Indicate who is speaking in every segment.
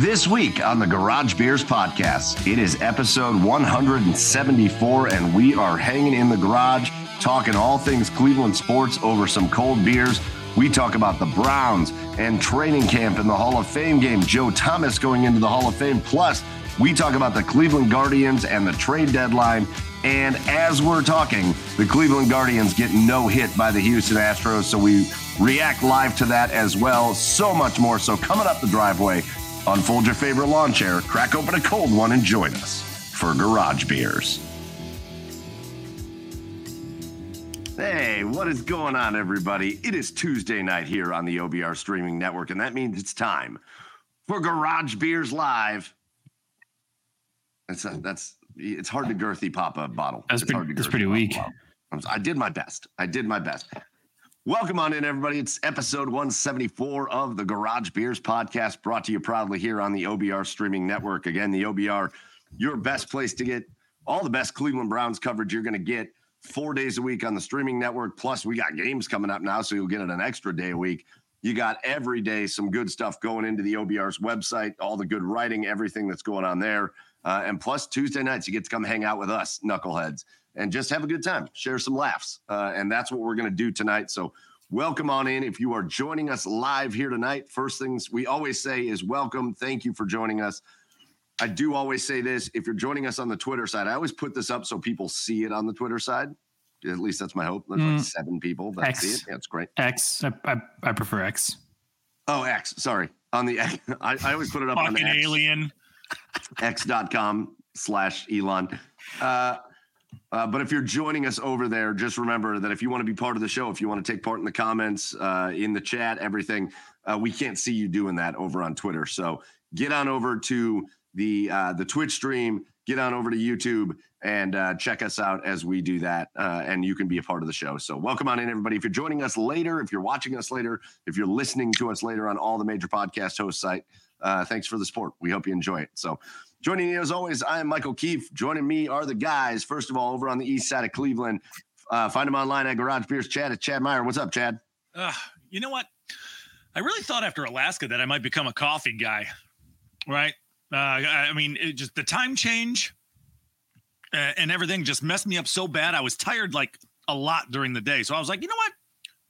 Speaker 1: This week on the Garage Beers podcast, it is episode 174, and we are hanging in the garage talking all things Cleveland sports over some cold beers. We talk about the Browns and training camp and the Hall of Fame game, Joe Thomas going into the Hall of Fame. Plus, we talk about the Cleveland Guardians and the trade deadline. And as we're talking, the Cleveland Guardians get no hit by the Houston Astros. So we react live to that as well. So much more. So coming up the driveway, Unfold your favorite lawn chair, crack open a cold one, and join us for Garage Beers. Hey, what is going on, everybody? It is Tuesday night here on the OBR streaming network, and that means it's time for Garage Beers Live. That's a, uh, that's it's hard to girthy pop a bottle.
Speaker 2: That's
Speaker 1: it's
Speaker 2: pretty, that's pretty weak.
Speaker 1: I did my best. I did my best. Welcome on in, everybody. It's episode 174 of the Garage Beers podcast, brought to you proudly here on the OBR streaming network. Again, the OBR, your best place to get all the best Cleveland Browns coverage you're going to get four days a week on the streaming network. Plus, we got games coming up now, so you'll get it an extra day a week. You got every day some good stuff going into the OBR's website, all the good writing, everything that's going on there. Uh, and plus, Tuesday nights, you get to come hang out with us, knuckleheads and just have a good time, share some laughs. Uh, and that's what we're going to do tonight. So, welcome on in. If you are joining us live here tonight, first things we always say is welcome. Thank you for joining us. I do always say this if you're joining us on the Twitter side, I always put this up so people see it on the Twitter side. At least that's my hope. There's mm, like seven people that X, see it. Yeah, it's great.
Speaker 2: X. I, I, I prefer X.
Speaker 1: Oh, X. Sorry. On the I, I always put it up
Speaker 3: Fucking
Speaker 1: on
Speaker 3: X, alien.
Speaker 1: X.com slash Elon. Uh, uh, but if you're joining us over there, just remember that if you want to be part of the show, if you want to take part in the comments, uh, in the chat, everything, uh, we can't see you doing that over on Twitter. So get on over to the uh, the Twitch stream, get on over to YouTube, and uh, check us out as we do that. Uh, and you can be a part of the show. So welcome on in, everybody. If you're joining us later, if you're watching us later, if you're listening to us later on all the major podcast host site, thanks for the support. We hope you enjoy it. So Joining me as always, I am Michael Keefe. Joining me are the guys, first of all, over on the east side of Cleveland. Uh, find them online at Garage Beers Chad at Chad Meyer. What's up, Chad?
Speaker 3: Uh, you know what? I really thought after Alaska that I might become a coffee guy, right? Uh, I mean, just the time change uh, and everything just messed me up so bad. I was tired like a lot during the day. So I was like, you know what?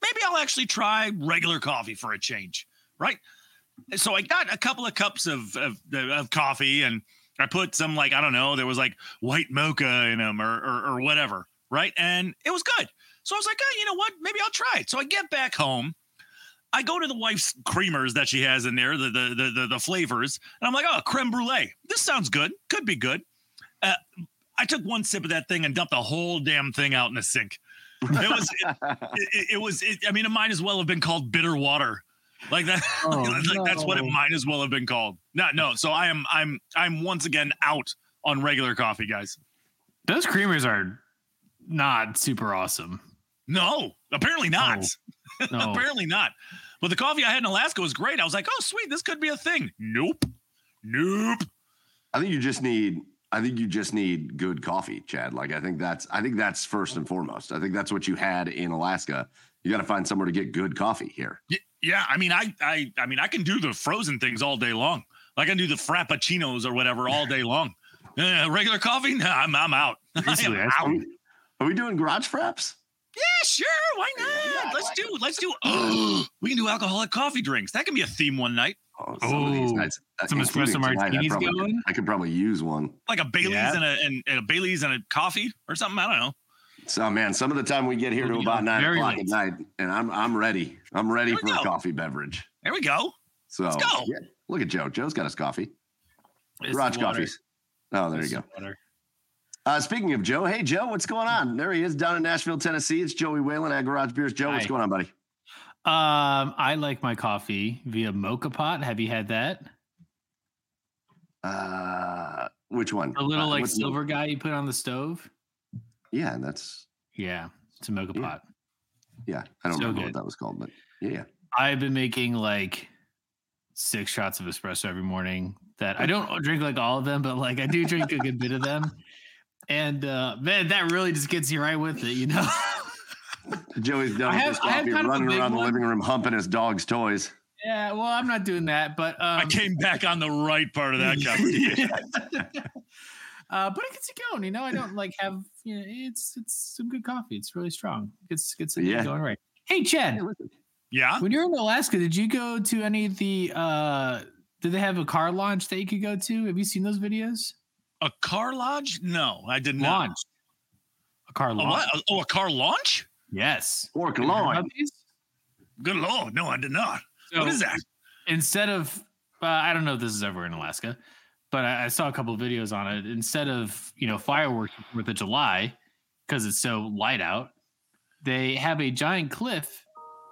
Speaker 3: Maybe I'll actually try regular coffee for a change, right? So I got a couple of cups of, of, of coffee and I put some like I don't know, there was like white mocha in them or, or, or whatever, right? And it was good. So I was like, oh, you know what? Maybe I'll try it. So I get back home. I go to the wife's creamers that she has in there, the the the the, the flavors, and I'm like, oh, creme brulee. This sounds good. Could be good. Uh, I took one sip of that thing and dumped the whole damn thing out in the sink. It was, it, it, it was. It, I mean, it might as well have been called bitter water like that oh, like no. that's what it might as well have been called no no so i am i'm i'm once again out on regular coffee guys
Speaker 2: those creamers are not super awesome
Speaker 3: no apparently not no. No. apparently not but the coffee i had in alaska was great i was like oh sweet this could be a thing nope nope
Speaker 1: i think you just need I think you just need good coffee, Chad. Like I think that's I think that's first and foremost. I think that's what you had in Alaska. You got to find somewhere to get good coffee here.
Speaker 3: Yeah, I mean, I, I, I mean, I can do the frozen things all day long. Like I can do the frappuccinos or whatever all day long. Uh, regular coffee? Nah, I'm, I'm out. I am
Speaker 1: out. Are we, are we doing garage fraps?
Speaker 3: Yeah, sure, why not? Let's do. Let's do. Oh, we can do alcoholic coffee drinks. That can be a theme one night,
Speaker 1: Oh, some of these nights, uh,
Speaker 2: some
Speaker 1: including
Speaker 2: espresso
Speaker 1: tonight, I
Speaker 2: martinis
Speaker 1: probably-
Speaker 2: going?
Speaker 1: I could probably use one.
Speaker 3: like a Bailey's
Speaker 2: Yeah.
Speaker 3: and, a, and, and a Bailey's and a coffee or something. I don't know.
Speaker 1: So man, some of the time we get here to
Speaker 2: We'll be
Speaker 1: about nine o'clock at night, and I'm I'm ready. I'm ready for
Speaker 3: we
Speaker 1: a coffee beverage.
Speaker 3: There we go.
Speaker 1: So
Speaker 3: Let's go.
Speaker 1: yeah, look at Joe. Joe's got his coffee.
Speaker 2: It's
Speaker 1: Garage coffees. Oh, there you go. Uh, speaking of Joe, hey Joe, what's going on? There he is down in Nashville, Tennessee. It's Joey Whalen at Garage Beers. Joe, what's going on, buddy?
Speaker 2: Um, I like my coffee via moka pot. Have you had that?
Speaker 1: Uh, which one?
Speaker 2: A little
Speaker 1: Uh,
Speaker 2: like silver guy you put on the stove.
Speaker 1: Yeah, and that's
Speaker 2: Yeah, it's a moka
Speaker 1: Yeah.
Speaker 2: pot.
Speaker 1: yeah. I don't
Speaker 2: So
Speaker 1: remember
Speaker 2: good.
Speaker 1: what that was called, but yeah, yeah.
Speaker 2: I've been making like six shots of espresso every morning. That I don't drink like all of them, but like I do drink a good bit of them. And uh man, that really just gets you right with it, you know.
Speaker 1: Joey's done
Speaker 2: I
Speaker 1: with
Speaker 2: have-
Speaker 1: his coffee,
Speaker 2: kind of a
Speaker 1: running
Speaker 2: big
Speaker 1: around the living room, humping his dog's toys.
Speaker 2: yeah, well, I'm not doing that, but um,
Speaker 3: I came back on the right part of that conversation.
Speaker 2: Uh, but it gets you going, you know. I don't like have you know, it's it's some good coffee. It's really strong. Gets gets the
Speaker 1: Yeah.
Speaker 2: yeah. going right. Hey Chad,
Speaker 3: yeah.
Speaker 2: when you're in Alaska, did you go to any of the uh did they have a car launch that you could go to? Have you seen those videos?
Speaker 3: A car lodge? No, I did not.
Speaker 2: Launch. A car
Speaker 3: A
Speaker 2: launch.
Speaker 3: what? Oh, a car launch?
Speaker 2: Yes.
Speaker 1: Pork
Speaker 2: Have you
Speaker 1: loin.
Speaker 3: Good lord, no, I did not. what
Speaker 2: So,
Speaker 3: is that?
Speaker 2: Instead of uh, I don't know if this is ever in Alaska, but I, I saw a couple of videos on it. Instead of you know fireworks for Fourth of July because it's so light out, they have a giant cliff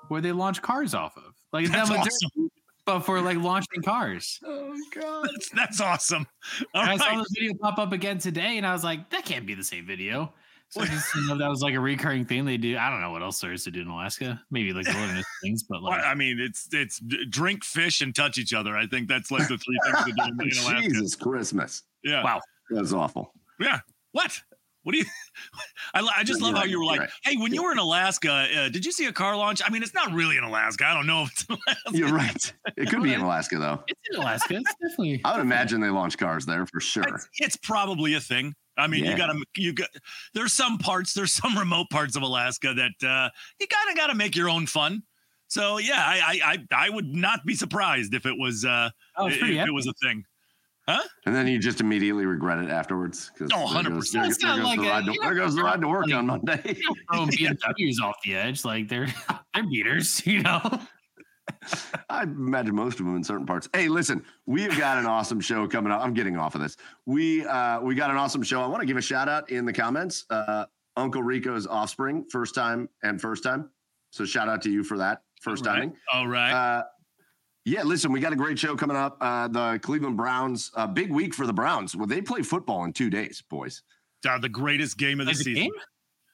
Speaker 2: where they launch cars off of, like
Speaker 3: That's
Speaker 2: them,
Speaker 3: awesome.
Speaker 2: but for like launching cars.
Speaker 1: Oh God.
Speaker 3: That's, that's awesome. All
Speaker 2: And I saw
Speaker 3: right.
Speaker 2: this video pop up again today, and I was like, that can't be the same video. So I just didn't know that was like a recurring thing they do. I don't know what else there is to do in Alaska. Maybe like wilderness things, but
Speaker 3: Well,
Speaker 2: like
Speaker 3: I mean, it's it's drink, fish, and touch each other. I think that's like the three things to do in Alaska.
Speaker 1: Jesus Christmas.
Speaker 3: Yeah.
Speaker 2: Wow.
Speaker 1: That's awful.
Speaker 3: Yeah. What? What do you? I, I just
Speaker 1: You're
Speaker 3: love how you were like,
Speaker 1: right.
Speaker 3: "Hey, when you were in Alaska, uh, did you see a car launch?" I mean, it's not really in Alaska. I don't know if it's Alaska.
Speaker 1: You're right. It could be in Alaska though.
Speaker 2: it's in Alaska. It's definitely.
Speaker 1: I would imagine they launch cars there for sure.
Speaker 3: It's, it's probably a thing. I mean,
Speaker 1: Yeah.
Speaker 3: you gotta, you got. There's some parts, there's some remote parts of Alaska that uh, you kind of got to make your own fun. So yeah, I, I, I, I would not be surprised if it was, uh,
Speaker 2: Oh,
Speaker 3: if
Speaker 2: pretty
Speaker 3: it was a thing. Huh?
Speaker 1: And then you just immediately regret it afterwards. 'cause
Speaker 3: Oh,
Speaker 1: there
Speaker 3: 100%.
Speaker 1: goes- There,
Speaker 2: It's
Speaker 1: there
Speaker 2: not
Speaker 1: goes
Speaker 2: like
Speaker 1: the
Speaker 2: a-
Speaker 1: ride to,
Speaker 2: you
Speaker 1: there
Speaker 2: know,
Speaker 1: goes the ride to work on Monday.
Speaker 2: throwing BMWs off the edge, like they're they're beaters, you know.
Speaker 1: I imagine most of them in certain parts. Hey, listen, we have got an awesome show coming up. I'm getting off of this. We uh we got an awesome show. I want to give a shout out in the comments. Uh Uncle Rico's offspring, first time and first time. So shout out to you for that. First
Speaker 3: All right.
Speaker 1: timing.
Speaker 3: All right.
Speaker 1: Uh, yeah, listen, we got a great show coming up. Uh, the Cleveland Browns, uh, big week for the Browns. Well, they play football in two days, boys.
Speaker 3: Uh, the greatest game of the
Speaker 2: the
Speaker 3: season.
Speaker 2: game?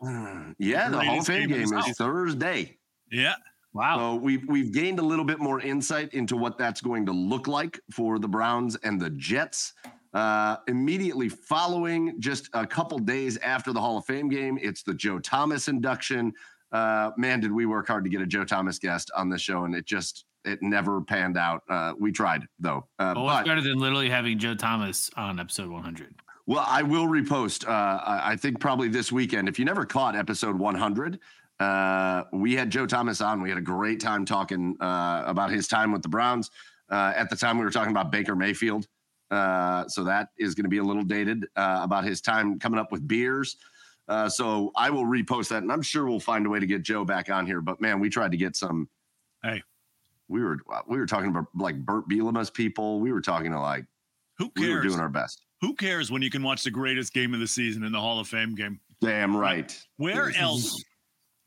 Speaker 1: Yeah, the Hall of Fame
Speaker 3: game
Speaker 1: game is. Thursday.
Speaker 3: Yeah.
Speaker 2: Wow.
Speaker 1: So we've we've gained a little bit more insight into what that's going to look like for the Browns and the Jets. Uh, immediately following, just a couple days after the Hall of Fame game, it's the Joe Thomas induction. Uh, man, did we work hard to get a Joe Thomas guest on the show, and it just it never panned out. Uh, we tried though, uh,
Speaker 2: what's
Speaker 1: but
Speaker 2: better than literally having Joe Thomas on episode 100?
Speaker 1: well, I will repost. Uh, I I think probably this weekend. If you never caught episode 100, uh, we had Joe Thomas on. We had a great time talking uh, about his time with the Browns. Uh, at the time, we were talking about Baker Mayfield. Uh, so that is going to be a little dated uh, about his time coming up with beers. Uh, so I will repost that, and I'm sure we'll find a way to get Joe back on here. But man, we tried to get some.
Speaker 3: Hey.
Speaker 1: we were we were talking about like Bret Bielema's people. We were talking to like
Speaker 3: Who cares?
Speaker 1: we were doing our best.
Speaker 3: Who cares when you can watch the greatest game of the season in the Hall of Fame game?
Speaker 1: Damn right.
Speaker 3: Where else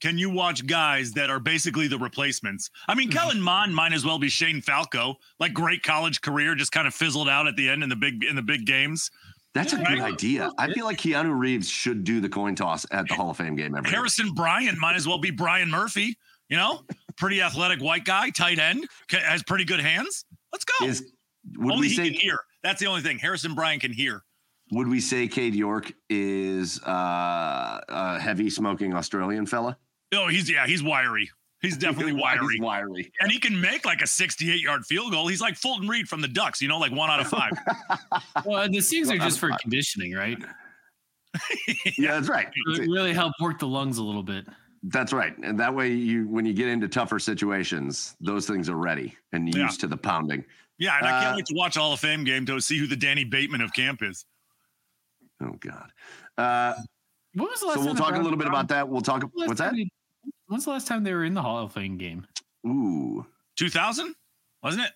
Speaker 3: can you watch guys that are basically the replacements? I mean,
Speaker 1: Mm-hmm.
Speaker 3: Kellen Mond might as well be Shane Falco, like great college career, just kind of fizzled out at the end in the big in the big games.
Speaker 1: That's a good
Speaker 3: right.
Speaker 1: idea. I feel like Keanu Reeves should do the coin toss at the Hall of Fame game every year.
Speaker 3: Harrison Bryant might as well be Brian Murphy. You know, pretty athletic white guy, tight end, has pretty good hands. Let's go.
Speaker 1: Is would
Speaker 3: only
Speaker 1: we
Speaker 3: he
Speaker 1: say
Speaker 3: can hear. That's the only thing. Harrison Bryant can hear.
Speaker 1: would we say Cade York is uh, a heavy smoking Australian fella?
Speaker 3: Oh, he's yeah, he's wiry. He's definitely wiry.
Speaker 1: He's wiry.
Speaker 3: and he can make like a 68 yard field goal. He's like Fulton Reed from the Ducks, you know, like one out of five.
Speaker 2: Well, and the things are just for
Speaker 1: I'm-
Speaker 2: conditioning, right?
Speaker 1: Yeah, that's right.
Speaker 2: It really help work the lungs a little bit.
Speaker 1: That's right. And that way you when you get into tougher situations, those things are ready and
Speaker 3: Yeah.
Speaker 1: used to the pounding.
Speaker 3: Yeah, and I can't
Speaker 1: Uh,
Speaker 3: wait to watch Hall of Fame game to see who the Danny Bateman of camp is.
Speaker 1: Oh God. Uh,
Speaker 2: What was the last
Speaker 1: so we'll talk a little bit about that. We'll talk.
Speaker 2: When's the last
Speaker 1: What's
Speaker 2: time
Speaker 1: that?
Speaker 2: They- When's the last time they were in the Hall of Fame game?
Speaker 1: Ooh,
Speaker 3: 2000, wasn't it?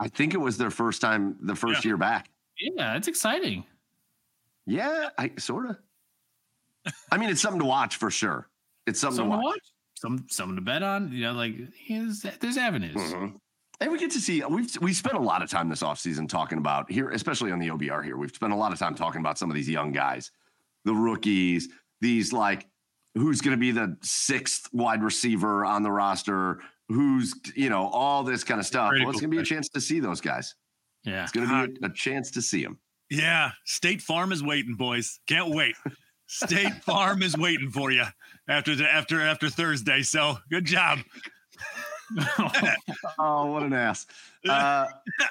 Speaker 1: I think it was their first time, the first year back.
Speaker 2: Yeah, it's exciting.
Speaker 1: Yeah, I sort of. I mean, it's something to watch for sure. It's something
Speaker 2: Something
Speaker 1: to
Speaker 2: to
Speaker 1: watch.
Speaker 2: watch. Some something to bet on. You know, like there's, there's avenues.
Speaker 1: Mhm. And we get to see we've we spent a lot of time this offseason talking about here, especially on the OBR here. We've spent a lot of time talking about some of these young guys, the rookies, these like who's going to be the sixth wide receiver on the roster, who's you know all this kind of stuff. Well, it's going to be a chance to see those guys.
Speaker 2: Yeah.
Speaker 1: It's going to be a, a chance to see them.
Speaker 3: Yeah, State Farm is waiting, boys. Can't wait. State Farm is waiting for you after the after after Thursday. So good job.
Speaker 1: Oh, what an ass. Uh,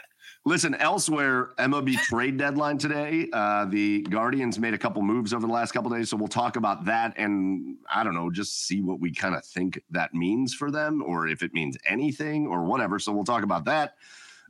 Speaker 1: listen, elsewhere, MLB trade deadline today. Uh, the Guardians made a couple moves over the last couple days. So we'll talk about that and I don't know, just see what we kind of think that means for them or if it means anything or whatever. So we'll talk about that.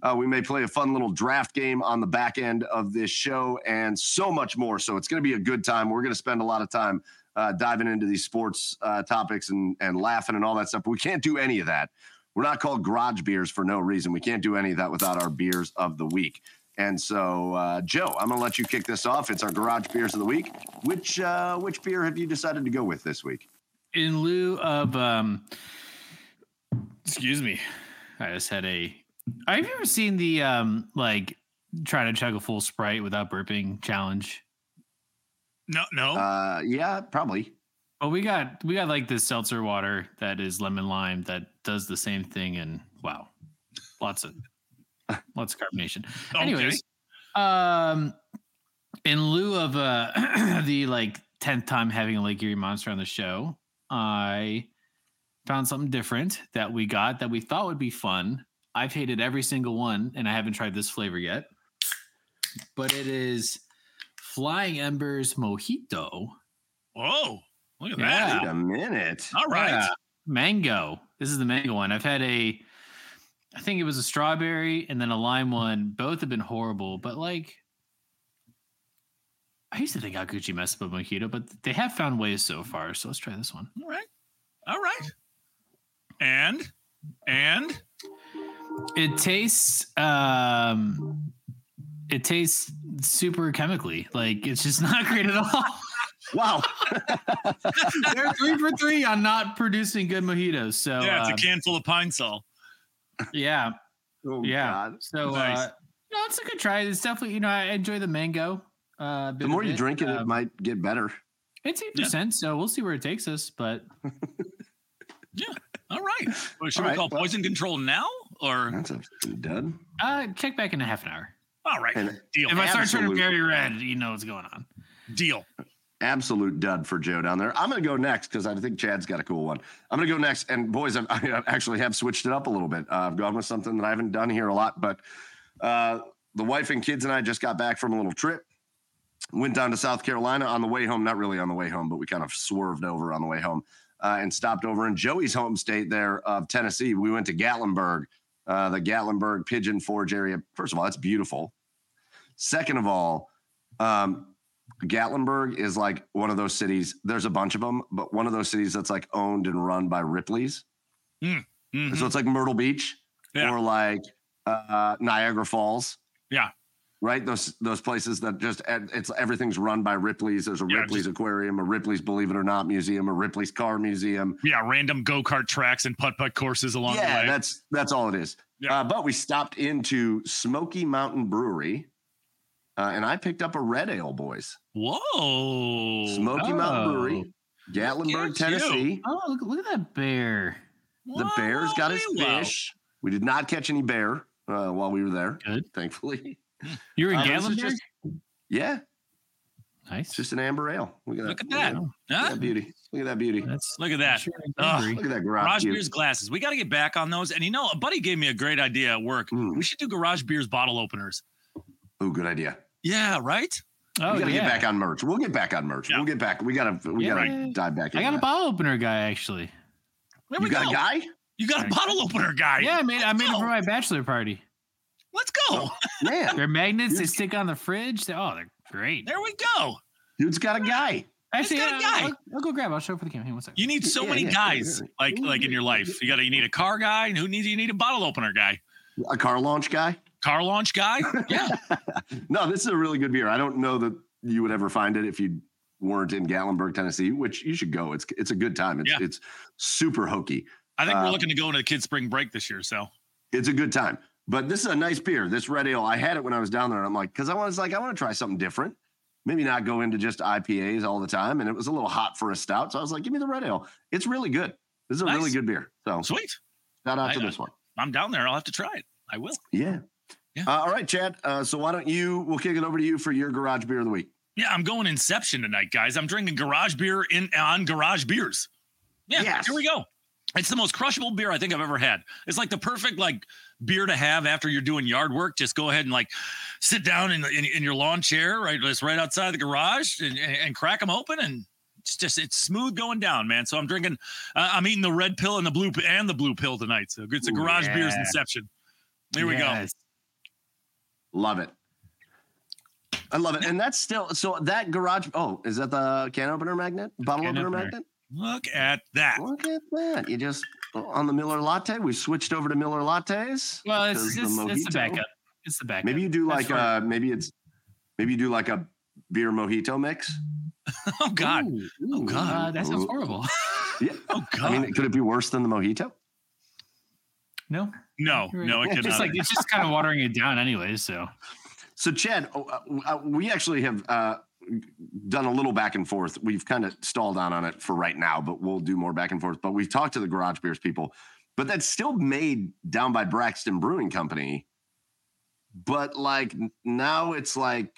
Speaker 1: Uh, we may play a fun little draft game on the back end of this show and so much more. So it's going to be a good time. We're going to spend a lot of time uh, diving into these sports uh, topics and, and laughing and all that stuff. But we can't do any of that. We're not called garage beers for no reason. We can't do any of that without our beers of the week. And so, uh, Joe, I'm going to let you kick this off. It's our garage beers of the week. Which uh, which beer have you decided to go with this week?
Speaker 2: In lieu of um excuse me. I just had a have you ever seen the um like try to chug a full sprite without burping challenge?
Speaker 3: No, no.
Speaker 1: Uh, yeah, probably.
Speaker 2: Well, we got we got like this seltzer water that is lemon lime that does the same thing, and wow, lots of lots of carbonation.
Speaker 3: Okay.
Speaker 2: Anyways, um, in lieu of uh the like tenth time having a Lake Erie Monster on the show, I found something different that we got that we thought would be fun. I've hated every single one, and I haven't tried this flavor yet. But it is Flying Embers Mojito.
Speaker 3: Whoa, look at
Speaker 2: Yeah.
Speaker 3: that.
Speaker 1: Wait a minute.
Speaker 3: All right.
Speaker 2: Yeah. Mango. This is the mango one. I've had a, I think it was a strawberry and then a lime one. Both have been horrible, but like, I used to think Gucci messed up a mojito, but they have found ways so far. So let's try this one.
Speaker 3: All right. All right. And and
Speaker 2: It tastes, um, it tastes super chemically. Like it's just not great at all.
Speaker 1: Wow.
Speaker 2: They're three for three on not producing good mojitos. So
Speaker 3: yeah, it's
Speaker 2: uh,
Speaker 3: a can full of pine sol.
Speaker 2: yeah,
Speaker 1: Oh,
Speaker 2: yeah.
Speaker 1: God.
Speaker 2: So
Speaker 3: Nice.
Speaker 2: uh, no, it's a good try. It's definitely you know I enjoy the mango. Uh, bit
Speaker 1: The more you
Speaker 2: it.
Speaker 1: drink it, it
Speaker 2: Um,
Speaker 1: might get better.
Speaker 2: It's eight percent, so we'll see where it takes us. But yeah,
Speaker 3: All right. Well, should
Speaker 1: All
Speaker 3: we
Speaker 1: right,
Speaker 3: call
Speaker 1: well-
Speaker 3: poison control now or
Speaker 1: That's a done.
Speaker 2: uh, check back in a half an hour.
Speaker 3: all right?
Speaker 1: And
Speaker 3: Deal.
Speaker 2: If I start turning very red, you know what's going on.
Speaker 3: Deal.
Speaker 1: Absolute dud for Joe down there. I'm going to go next because I think Chad's got a cool one. I'm going to go next. And boys, I've, I actually have switched it up a little bit. Uh, I've gone with something that I haven't done here a lot, but uh, the wife and kids and I just got back from a little trip. Went down to South Carolina on the way home, not really on the way home, but we kind of swerved over on the way home uh, and stopped over in Joey's home state there of Tennessee. We went to Gatlinburg, uh, the Gatlinburg Pigeon Forge area. First of all, that's beautiful. Second of all, um, Gatlinburg is like one of those cities. There's a bunch of them, but one of those cities that's like owned and run by Ripley's.
Speaker 3: Mhm.
Speaker 1: So it's like Myrtle Beach
Speaker 3: Yeah.
Speaker 1: or like uh, Niagara Falls.
Speaker 3: Yeah.
Speaker 1: Right. Those those places that just it's everything's run by Ripley's. There's a
Speaker 3: Yeah,
Speaker 1: Ripley's Aquarium, a Ripley's Believe It or Not Museum, a Ripley's Car Museum.
Speaker 3: yeah, random go kart tracks and putt putt courses along
Speaker 1: yeah,
Speaker 3: the way.
Speaker 1: that's that's all it is.
Speaker 3: Yeah.
Speaker 1: Uh, but we stopped into Smoky Mountain Brewery, uh, and I picked up a red ale, boys.
Speaker 3: Whoa.
Speaker 1: Smoky Mountain
Speaker 2: Oh.
Speaker 1: Brewery, Gatlinburg,
Speaker 3: at you.
Speaker 1: Tennessee.
Speaker 2: Oh, look, look at that bear.
Speaker 1: The Bears got his
Speaker 3: Wow.
Speaker 1: fish. We did not catch any bear uh, while we were there,
Speaker 2: Good.
Speaker 1: thankfully.
Speaker 2: You're in
Speaker 1: Uh,
Speaker 2: Gatlinburg.
Speaker 1: just- Yeah,
Speaker 2: nice.
Speaker 1: it's just an amber ale. Look at that.
Speaker 3: Look at that.
Speaker 1: Look
Speaker 3: Huh?
Speaker 1: at that beauty. Look at that beauty.
Speaker 2: That's
Speaker 3: Look at that.
Speaker 2: sure in
Speaker 1: Look at that garage.
Speaker 3: Garage
Speaker 1: view.
Speaker 3: beers glasses. We got to get back on those. And you know, a buddy gave me a great idea at work.
Speaker 1: Mm.
Speaker 3: We should do garage beers bottle openers.
Speaker 1: Oh, good idea.
Speaker 3: Yeah, right?
Speaker 2: Oh
Speaker 1: we gotta
Speaker 2: yeah.
Speaker 1: get back on merch. We'll get back on merch.
Speaker 3: Yeah.
Speaker 1: We'll get back. We gotta we
Speaker 2: Yeah.
Speaker 1: gotta dive back. In.
Speaker 2: I
Speaker 1: into
Speaker 2: got a bottle opener guy actually.
Speaker 3: There
Speaker 1: You
Speaker 3: we
Speaker 1: got
Speaker 3: go.
Speaker 1: a guy?
Speaker 3: You got a bottle opener guy.
Speaker 2: Yeah, I made I made it for my bachelor party.
Speaker 3: Let's go.
Speaker 1: Oh, man,
Speaker 2: They're magnets. They stick on the fridge. They- oh, they're great.
Speaker 3: There we go.
Speaker 1: dude's got a guy.
Speaker 2: Actually,
Speaker 3: got a guy.
Speaker 2: I'll, I'll go grab. I'll show it for the camera. Hang on one second.
Speaker 3: You need so
Speaker 1: Yeah,
Speaker 3: many
Speaker 1: yeah,
Speaker 3: guys
Speaker 1: yeah.
Speaker 3: like like in your life. You got to you need a car guy, and who needs you need a bottle opener guy,
Speaker 1: A car launch guy?
Speaker 3: Car launch guy. Yeah,
Speaker 1: No, this is a really good beer. I don't know that you would ever find it if you weren't in Gatlinburg, Tennessee, which you should go. It's it's a good time. It's
Speaker 3: Yeah.
Speaker 1: it's super hokey.
Speaker 3: I think we're
Speaker 1: Uh,
Speaker 3: looking to go into a kids spring break this year. So
Speaker 1: It's a good time. But this is a nice beer. This red ale, I had it when I was down there, and I'm like, because I was like, I want to try something different. Maybe not go into just IPAs all the time. And it was a little hot for a stout. So I was like, give me the red ale. It's really good. This is a really good beer. So
Speaker 3: sweet.
Speaker 1: shout out
Speaker 3: I-
Speaker 1: to this one.
Speaker 3: I'm down there. I'll have to try it. I will.
Speaker 1: Yeah.
Speaker 3: Yeah.
Speaker 1: Uh, all right, Chad. Uh, so why don't you, we'll kick it over to you for your garage beer of the week.
Speaker 3: Yeah, I'm going Inception tonight, guys. I'm drinking garage beer in on garage beers. Yeah,
Speaker 1: Yes.
Speaker 3: here we go. It's the most crushable beer I think I've ever had. It's like the perfect like beer to have after you're doing yard work. Just go ahead and like sit down in in, in your lawn chair, right, just right outside the garage, and, and, crack them open, and it's just it's smooth going down, man. So I'm drinking. Uh, I'm eating the red pill and the blue and the blue pill tonight. So it's a
Speaker 2: Ooh,
Speaker 3: garage beers
Speaker 2: yeah.
Speaker 3: Inception. There we go.
Speaker 1: Love it. I love it. And that's still, so that garage, oh, is that the can opener magnet? Bottle
Speaker 2: Can
Speaker 1: opener
Speaker 2: opener.
Speaker 1: magnet?
Speaker 3: Look at that.
Speaker 1: Look at that. You just, on the Miller Latte, we switched over to Miller Lattes.
Speaker 2: Well, it's
Speaker 1: the
Speaker 2: it's, the backup. It's the backup.
Speaker 1: Maybe you do like uh maybe it's maybe you do like a beer mojito mix.
Speaker 3: Oh God.
Speaker 2: Ooh,
Speaker 3: Oh, God.
Speaker 2: that sounds
Speaker 1: Ooh.
Speaker 2: horrible.
Speaker 1: Yeah.
Speaker 3: Oh God.
Speaker 1: I mean, could it be worse than the mojito?
Speaker 2: No,
Speaker 3: no,
Speaker 2: right.
Speaker 3: no, it
Speaker 2: It's
Speaker 3: cannot.
Speaker 2: just like it's just kind of watering it down, anyways. So
Speaker 1: So Chad, oh, uh, uh, we actually have uh, done a little back and forth. We've kind of stalled on on it for right now, but we'll do more back and forth. But we've talked to the Garage Beers people, but that's still made down by Braxton Brewing Company. But like now, it's like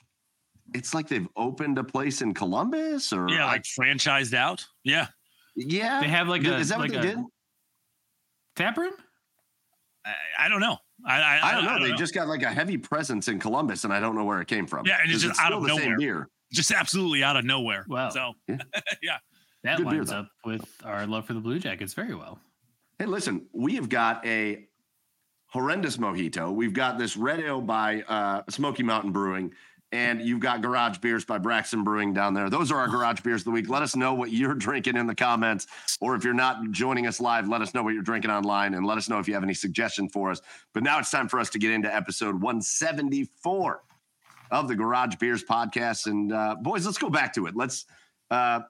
Speaker 1: it's like they've opened a place in Columbus, or
Speaker 3: yeah,
Speaker 1: I-
Speaker 3: like franchised out. Yeah.
Speaker 1: yeah.
Speaker 2: they have like a
Speaker 1: is that
Speaker 2: like
Speaker 1: what they
Speaker 2: a
Speaker 1: did?
Speaker 2: tap room.
Speaker 3: I, I don't know. I I,
Speaker 1: I don't know. they just got like a heavy presence in Columbus, and I don't know where it came from.
Speaker 3: Yeah, and it's
Speaker 1: 'Cause
Speaker 3: just out of
Speaker 1: the same
Speaker 3: nowhere.
Speaker 1: beer.
Speaker 3: just absolutely out of nowhere.
Speaker 2: Wow.
Speaker 3: So yeah.
Speaker 2: That
Speaker 1: Good
Speaker 2: lines
Speaker 1: though.
Speaker 2: up with our love for the Blue Jackets very well.
Speaker 1: Hey, listen, we have got a horrendous mojito. We've got this red ale by uh, Smoky Mountain Brewing, and you've got Garage Beers by Braxton Brewing down there. Those are our Garage Beers of the week. Let us know what you're drinking in the comments, or if you're not joining us live, let us know what you're drinking online, and let us know if you have any suggestions for us. But now it's time for us to get into episode 174 of the Garage Beers podcast. And uh, boys, let's go back to it. Let's. Uh,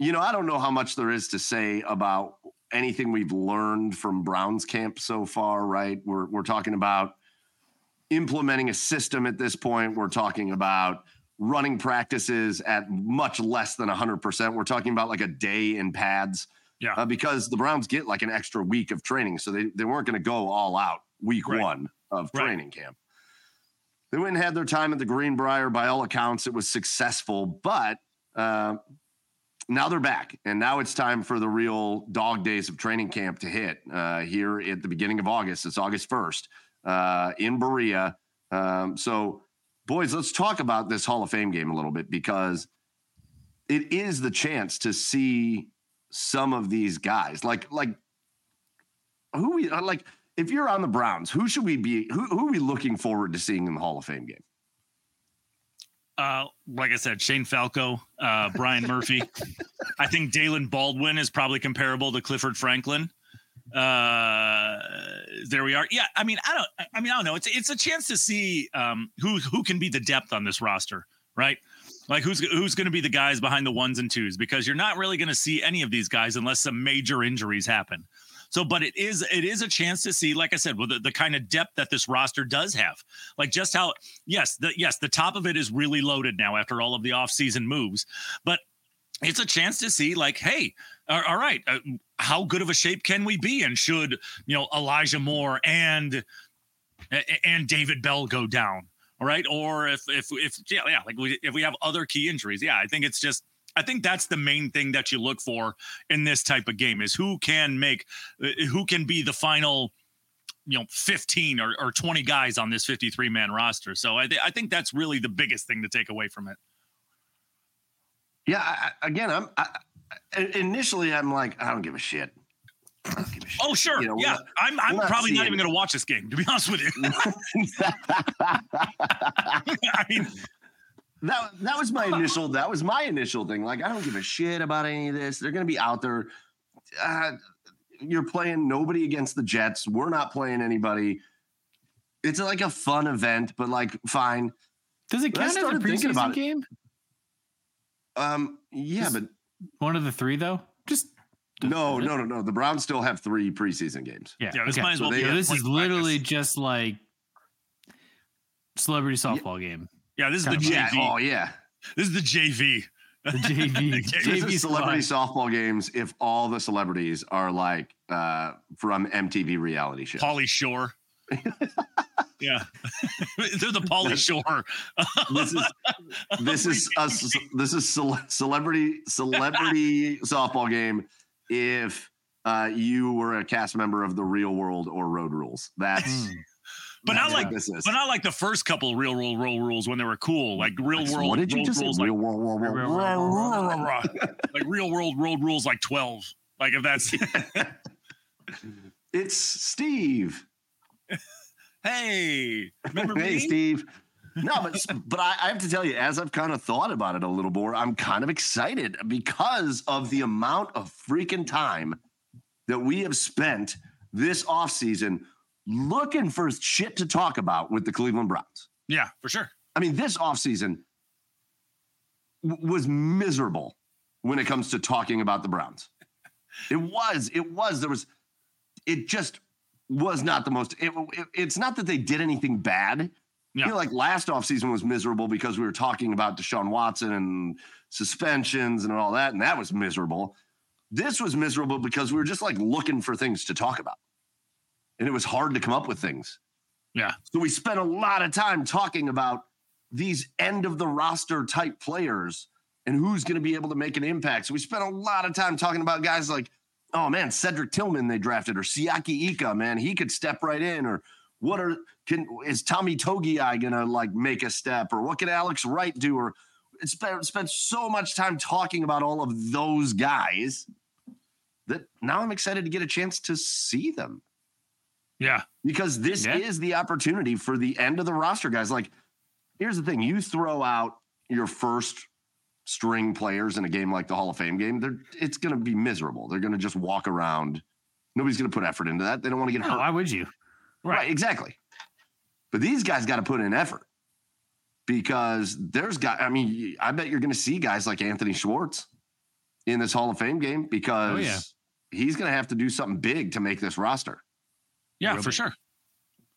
Speaker 1: you know, I don't know how much there is to say about anything we've learned from Browns camp so far, right? We're we're talking about implementing a system at this point. We're talking about running practices at much less than 100%. We're talking about like a day in pads.
Speaker 3: Yeah.
Speaker 1: Uh, because the Browns get like an extra week of training. So they, they weren't going to go all out week
Speaker 3: Right.
Speaker 1: one of
Speaker 3: Right.
Speaker 1: training camp. They went and had their time at the Greenbrier. By all accounts, it was successful, but uh, now they're back, and now it's time for the real dog days of training camp to hit uh, here at the beginning of August. It's August first uh, in Berea. Um, so, boys, let's talk about this Hall of Fame game a little bit because it is the chance to see some of these guys, like like who we uh, like. If you're on the Browns, who should we be? Who, who are we looking forward to seeing in the Hall of Fame game?
Speaker 3: uh, like I said, Shane Falco, uh, Brian Murphy. I think Dalen Baldwin is probably comparable to Clifford Franklin. Uh, there we are. Yeah, I mean, I don't. I mean, I don't know. It's it's a chance to see um, who who can be the depth on this roster, right? Like who's who's going to be the guys behind the ones and twos because you're not really going to see any of these guys unless some major injuries happen. So, but it is it is a chance to see, like I said, well, the, the kind of depth that this roster does have, like just how yes, the yes, the top of it is really loaded now after all of the offseason moves, but it's a chance to see, like, hey, all right, uh, how good of a shape can we be, and should you know Elijah Moore and and David Bell go down, all right, or if if if yeah yeah like we, if we have other key injuries, yeah, I think it's just. I think that's the main thing that you look for in this type of game is who can make, uh, who can be the final you know 15 or, or 20 guys on this 53 man roster. So I, th- I think that's really the biggest thing to take away from it.
Speaker 1: Yeah, I, again, I'm initially I'm like I don't give a shit.
Speaker 3: Oh sure, you know, yeah. Not, I'm I'm probably not even going to watch this game to be honest with you.
Speaker 1: I mean, that that was my initial that was my initial thing. Like I don't give a shit about any of this. They're going to be out there. Uh, you're playing nobody against the Jets. We're not playing anybody. It's like a fun event, but like fine.
Speaker 2: Does it count as a preseason game?
Speaker 1: Um, yeah, but
Speaker 2: one of the three though. Just
Speaker 1: no, no, no, no. The Browns still have three preseason games.
Speaker 2: Yeah, yeah this okay. might as well. So yeah, this is literally practice. just like celebrity softball
Speaker 3: yeah.
Speaker 2: game.
Speaker 3: Yeah, this is the JV. Yeah.
Speaker 1: Oh yeah,
Speaker 3: this is the JV.
Speaker 2: The JV. JV
Speaker 1: this is celebrity softball games. If all the celebrities are like uh, from MTV reality shows,
Speaker 3: Pauly Shore. yeah, they're the Pauly Shore.
Speaker 1: this is this is a, this is celebrity celebrity softball game. If uh, you were a cast member of the Real World or Road Rules, that's. Hmm.
Speaker 3: But not like, this is. but not like the first couple real world road rules when they were cool, like real world.
Speaker 1: What did you just rules,
Speaker 3: say?
Speaker 1: Real world,
Speaker 3: like real world road rules, like twelve. Like if that's.
Speaker 1: it's Steve.
Speaker 3: Hey, remember
Speaker 1: hey,
Speaker 3: me?
Speaker 1: Steve. No, but but I, I, have to tell you, as I've kind of thought about it a little more, I'm kind of excited because of the amount of freaking time that we have spent this offseason looking for shit to talk about with the Cleveland Browns.
Speaker 3: Yeah, for sure.
Speaker 1: I mean, this offseason w- was miserable when it comes to talking about the Browns. It was, it was, there was, it just was not the most. It, it, it's not that they did anything bad. Yeah. You know, like last offseason was miserable because we were talking about Deshaun Watson and suspensions and all that, and that was miserable. This was miserable because we were just like looking for things to talk about. And it was hard to come up with things.
Speaker 3: Yeah.
Speaker 1: So we spent a lot of time talking about these end of the roster type players and who's going to be able to make an impact. So we spent a lot of time talking about guys like oh man, Cedric Tillman they drafted, or Siaki Ika, man, he could step right in, or what are can is Tommy Togiai gonna like make a step, or what can Alex Wright do, or it's spent, spent so much time talking about all of those guys that now I'm excited to get a chance to see them.
Speaker 3: Yeah.
Speaker 1: Because this yeah. is the opportunity for the end of the roster, guys. Like, here's the thing you throw out your first string players in a game like the Hall of Fame game, they're it's going to be miserable. They're going to just walk around. Nobody's going to put effort into that. They don't want to get no, hurt.
Speaker 2: Why would you?
Speaker 1: Right. right, exactly. But these guys got to put in effort because there's got. I mean, I bet you're going to see guys like Anthony Schwartz in this Hall of Fame game because oh, yeah. he's going to have to do something big to make this roster.
Speaker 3: Yeah, for sure.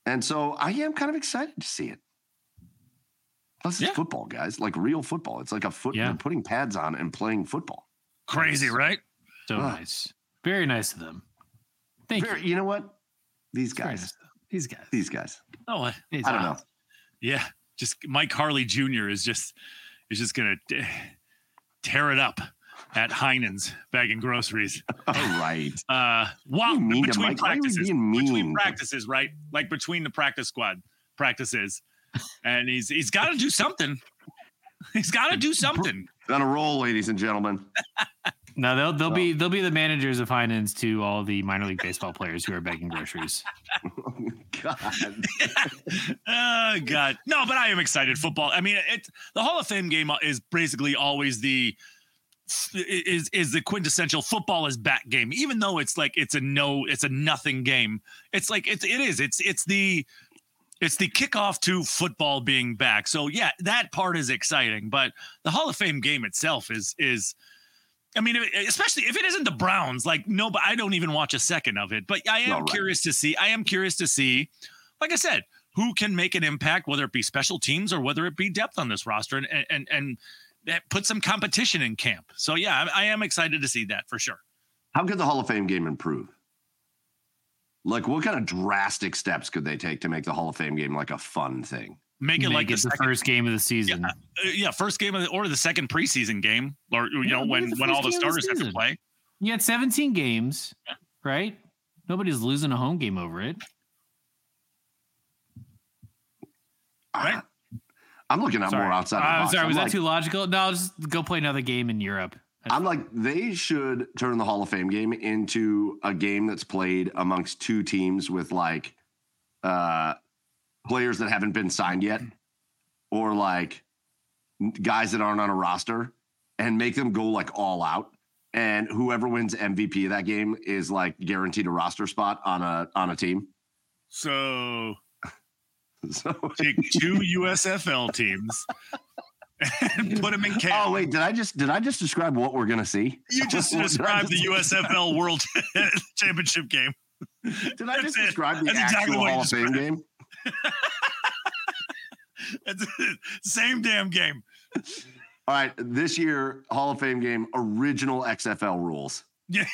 Speaker 1: And so I am kind of excited to see it. Plus, it's yeah. football, guys. Like real football. It's like a foot. Yeah. putting pads on and playing football.
Speaker 3: Crazy, right?
Speaker 2: So nice. Very nice of them. Thank Very,
Speaker 1: you. You know what? These guys.
Speaker 2: Nice these guys.
Speaker 1: These guys.
Speaker 3: Oh,
Speaker 1: I don't know.
Speaker 3: Yeah, just Mike Harley Jr. is just is just gonna tear it up at Heinen's bagging groceries.
Speaker 1: All right.
Speaker 3: Uh, while between practices, between practices, right? Like between the practice squad practices and he's he's got to do something. He's got to do something.
Speaker 1: On a roll, ladies and gentlemen.
Speaker 2: No, they'll they'll be they'll be the managers of finance to all the minor league baseball players who are begging groceries.
Speaker 1: oh, God.
Speaker 3: oh God. No, but I am excited. Football. I mean, it the Hall of Fame game is basically always the is is the quintessential football is back game. Even though it's like it's a no, it's a nothing game. It's like it's it is. It's it's the it's the kickoff to football being back. So yeah, that part is exciting, but the Hall of Fame game itself is is I mean, especially if it isn't the Browns, like no, but I don't even watch a second of it. But I am right. curious to see. I am curious to see, like I said, who can make an impact, whether it be special teams or whether it be depth on this roster, and and and, put some competition in camp. So yeah, I, I am excited to see that for sure.
Speaker 1: How could the Hall of Fame game improve? Like, what kind of drastic steps could they take to make the Hall of Fame game like a fun thing?
Speaker 3: Make it
Speaker 2: make
Speaker 3: like
Speaker 2: it the, the first game of the season.
Speaker 3: Yeah, uh, yeah, first game of the, or the second preseason game, or you yeah, know when when all the starters the have to play.
Speaker 2: You had 17 games, yeah. right? Nobody's losing a home game over it,
Speaker 3: right?
Speaker 1: I'm looking at
Speaker 2: sorry.
Speaker 1: more outside.
Speaker 2: Uh, sorry, was
Speaker 1: I'm
Speaker 2: that like, too logical? No, just go play another game in Europe.
Speaker 1: I'm like, they should turn the Hall of Fame game into a game that's played amongst two teams with like uh players that haven't been signed yet, or like guys that aren't on a roster, and make them go like all out. And whoever wins MVP of that game is like guaranteed a roster spot on a on a team.
Speaker 3: So
Speaker 1: So
Speaker 3: take two USFL teams and put them in camp.
Speaker 1: Oh wait, did I just did I just describe what we're gonna see?
Speaker 3: You just
Speaker 1: What did I
Speaker 3: described the USFL World Championship game.
Speaker 1: Did I just
Speaker 3: That's it.
Speaker 1: describe the
Speaker 3: That's
Speaker 1: actual
Speaker 3: exactly
Speaker 1: Hall of Fame game?
Speaker 3: Same damn game.
Speaker 1: All right, this year Hall of Fame game original XFL rules.
Speaker 3: Yeah.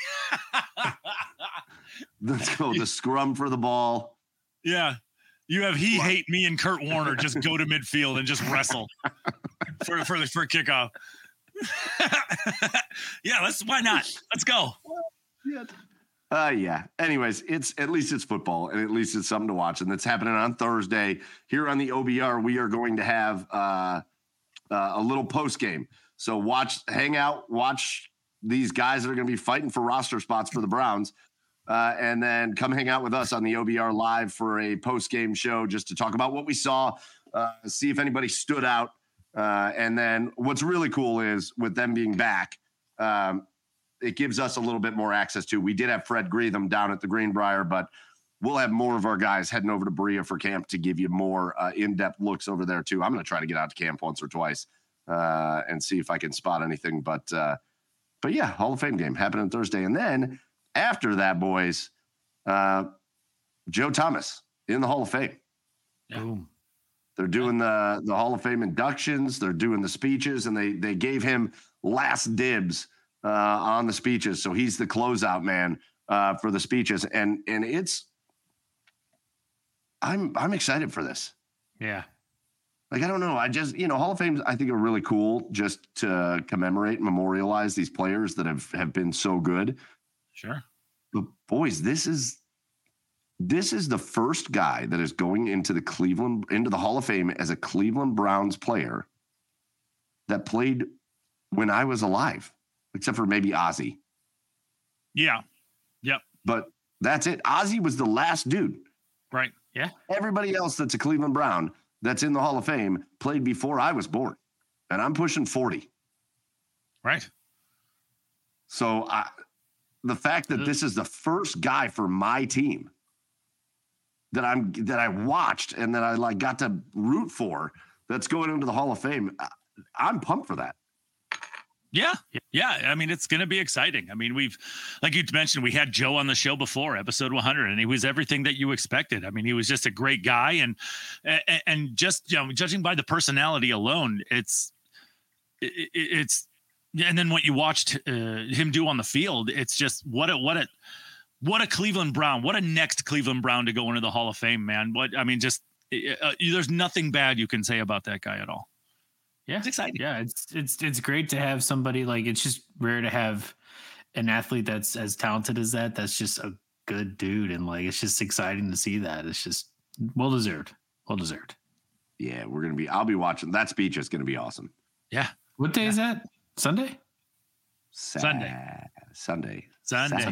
Speaker 1: Let's go. The scrum for the ball.
Speaker 3: yeah. You have he hate me and Kurt Warner just go to midfield and just wrestle for for the for kickoff. yeah, let's why not? Let's go.
Speaker 1: Uh yeah. Anyways, it's at least it's football and at least it's something to watch. And that's happening on Thursday. Here on the OBR, we are going to have uh, uh a little post game. So watch, hang out, watch these guys that are going to be fighting for roster spots for the Browns. Uh, and then come hang out with us on the OBR live for a post game show just to talk about what we saw, uh, see if anybody stood out. Uh, and then what's really cool is with them being back, um, it gives us a little bit more access to. We did have Fred Greetham down at the Greenbrier, but we'll have more of our guys heading over to Berea for camp to give you more uh, in-depth looks over there too. I'm going to try to get out to camp once or twice uh, and see if I can spot anything. But uh, but yeah, Hall of Fame game happening Thursday, and then after that, boys, uh, Joe Thomas in the Hall of Fame.
Speaker 2: Boom.
Speaker 1: They're doing the the Hall of Fame inductions. They're doing the speeches, and they they gave him last dibs uh, on the speeches. So he's the closeout man uh, for the speeches, and and it's I'm I'm excited for this.
Speaker 2: Yeah.
Speaker 1: Like I don't know, I just you know Hall of Fame I think are really cool just to commemorate, and memorialize these players that have have been so good.
Speaker 3: Sure.
Speaker 1: But boys, this is this is the first guy that is going into the Cleveland into the Hall of Fame as a Cleveland Browns player that played when I was alive, except for maybe Ozzie.
Speaker 3: Yeah. Yep.
Speaker 1: But that's it. Ozzie was the last dude.
Speaker 3: Right. Yeah.
Speaker 1: Everybody else that's a Cleveland Brown that's in the Hall of Fame played before I was born. And I'm pushing 40.
Speaker 3: Right.
Speaker 1: So I, the fact that
Speaker 2: mm-hmm.
Speaker 1: this is the first guy for my team that I'm that I watched and that I like got to root for that's going into the Hall of Fame, I'm pumped for that.
Speaker 3: Yeah. Yeah. I mean, it's going to be exciting. I mean, we've, like you mentioned, we had Joe on the show before, episode 100, and he was everything that you expected. I mean, he was just a great guy. And, and, and just, you know, judging by the personality alone, it's, it, it- it's, and then what you watched uh, him do on the field, it's just what a, what a, what a Cleveland Brown, what a next Cleveland Brown to go into the Hall of Fame, man. What, I mean, just, uh, there's nothing bad you can say about that guy at all.
Speaker 2: Yeah.
Speaker 3: It's exciting.
Speaker 2: Yeah, it's it's it's great to have somebody like it's just rare to have an athlete that's as talented as that. That's just a good dude, and like it's just exciting to see that. It's just well deserved. Well deserved.
Speaker 1: Yeah, we're gonna be. I'll be watching that speech. is gonna be awesome. Yeah.
Speaker 2: What day is that? Sunday.
Speaker 3: Sunday.
Speaker 1: Sunday.
Speaker 3: Sunday,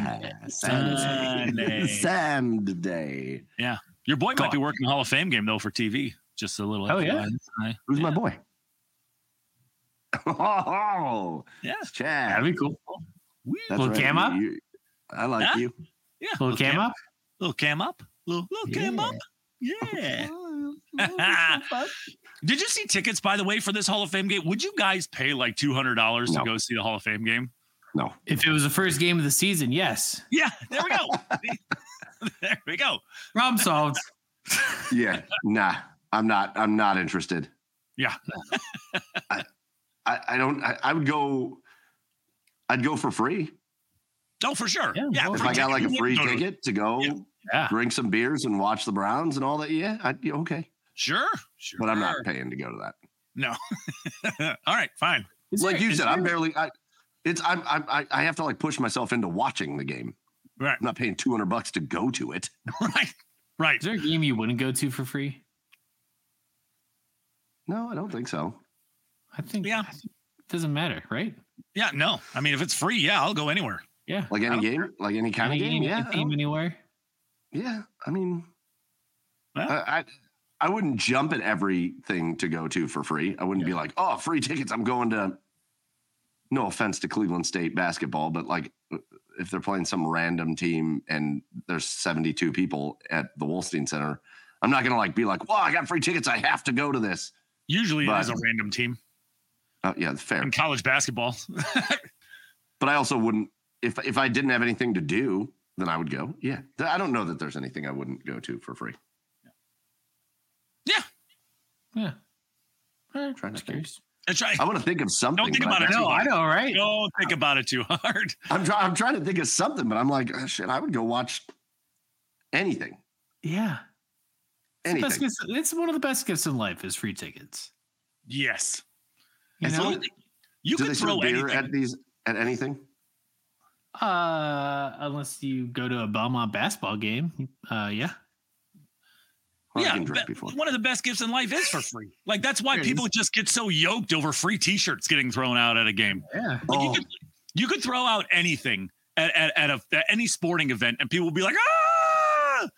Speaker 3: Sunday.
Speaker 1: Sunday. Yeah.
Speaker 3: Your boy might be working Hall of Fame game though for TV. Just a little.
Speaker 2: Oh, yeah?
Speaker 1: Who's my boy? Oh,
Speaker 3: Yeah.
Speaker 1: it's Chad.
Speaker 2: That'd be cool. Little cam up?
Speaker 1: I like you.
Speaker 3: Yeah.
Speaker 2: Little cam up.
Speaker 3: Little cam up. Little, little cam up. Yeah. Did you see tickets, by the way, for this Hall of Fame game? Would you guys pay like two hundred dollars
Speaker 1: No.
Speaker 3: to go see the Hall of Fame game?
Speaker 1: No,
Speaker 2: If it was the first game of the season, yes.
Speaker 3: Yeah. There we go. there we go.
Speaker 2: Problem solved.
Speaker 1: yeah, nah. I'm not. I'm not interested.
Speaker 3: Yeah.
Speaker 1: I, I, I don't. I, I would go. I'd go for free
Speaker 3: Oh, for sure.
Speaker 2: Yeah,
Speaker 3: Yeah.
Speaker 1: if I got like a free
Speaker 3: you wouldn't go to-
Speaker 1: ticket to go
Speaker 3: Yeah.
Speaker 2: Yeah.
Speaker 1: drink some beers and watch the Browns and all that. Yeah, I'd be okay.
Speaker 3: Sure. Sure.
Speaker 1: But I'm not paying to go to that.
Speaker 3: No. All right. Fine.
Speaker 2: Is
Speaker 1: like
Speaker 2: there-
Speaker 1: you said, I'm
Speaker 2: there-
Speaker 1: barely. I, it's. I'm. I'm. I, I have to like push myself into watching the game.
Speaker 3: Right.
Speaker 1: I'm not paying 200 bucks to go to it.
Speaker 3: Right. Right.
Speaker 2: Is there a game you wouldn't go to for free?
Speaker 1: No, I don't think so.
Speaker 2: I think
Speaker 3: Yeah.
Speaker 2: I think it doesn't matter, right?
Speaker 3: Yeah, no. I mean, if it's free, yeah, I'll go anywhere.
Speaker 2: Yeah.
Speaker 1: Like any
Speaker 3: don't
Speaker 1: game, like any kind
Speaker 2: Any
Speaker 1: of game.
Speaker 2: game,
Speaker 1: Yeah,
Speaker 2: any
Speaker 1: I
Speaker 2: team
Speaker 1: don't-
Speaker 2: anywhere.
Speaker 1: yeah. I mean,
Speaker 3: Well.
Speaker 1: I, I I wouldn't jump at everything to go to for free. I wouldn't be like, oh, free tickets. I'm going to. No offense to Cleveland State basketball, but like if they're playing some random team and there's 72 people at the Wolstein Center, I'm not gonna like be like, well, I got free tickets. I have to go to this.
Speaker 3: Usually it is a random team
Speaker 1: Oh, yeah, fair.
Speaker 3: in college basketball.
Speaker 1: But I also wouldn't if if I didn't have anything to do, then I would go. Yeah, I don't know that there's anything I wouldn't go to for free.
Speaker 3: Yeah.
Speaker 2: Yeah. All right,
Speaker 1: Trying to think.
Speaker 2: curious.
Speaker 3: That's.
Speaker 1: I want to think of something.
Speaker 3: Don't
Speaker 1: think
Speaker 3: about
Speaker 1: I'm
Speaker 3: it.
Speaker 2: No, I know, right?
Speaker 3: Don't think about it too hard.
Speaker 1: I'm trying. I'm trying to think of something, but I'm like, oh, shit. I would go watch anything.
Speaker 2: Yeah. It's, best
Speaker 1: Anything.
Speaker 2: gifts, it's one of the best gifts in life is free tickets.
Speaker 3: Yes.
Speaker 2: You
Speaker 1: And
Speaker 2: know?
Speaker 1: so-
Speaker 3: You could throw
Speaker 1: beer
Speaker 3: anything.
Speaker 1: at these at anything?
Speaker 2: Uh, unless you go to a Belmont basketball game. Uh, yeah.
Speaker 1: Well,
Speaker 3: yeah, be-
Speaker 1: before.
Speaker 3: one of the best gifts in life is for free. Like that's why people just get so yoked over free T-shirts getting thrown out at a game.
Speaker 2: Yeah.
Speaker 3: Like you
Speaker 1: Oh.
Speaker 3: could you could throw out anything at, at, at, a, at any sporting event, and people will be like, ah.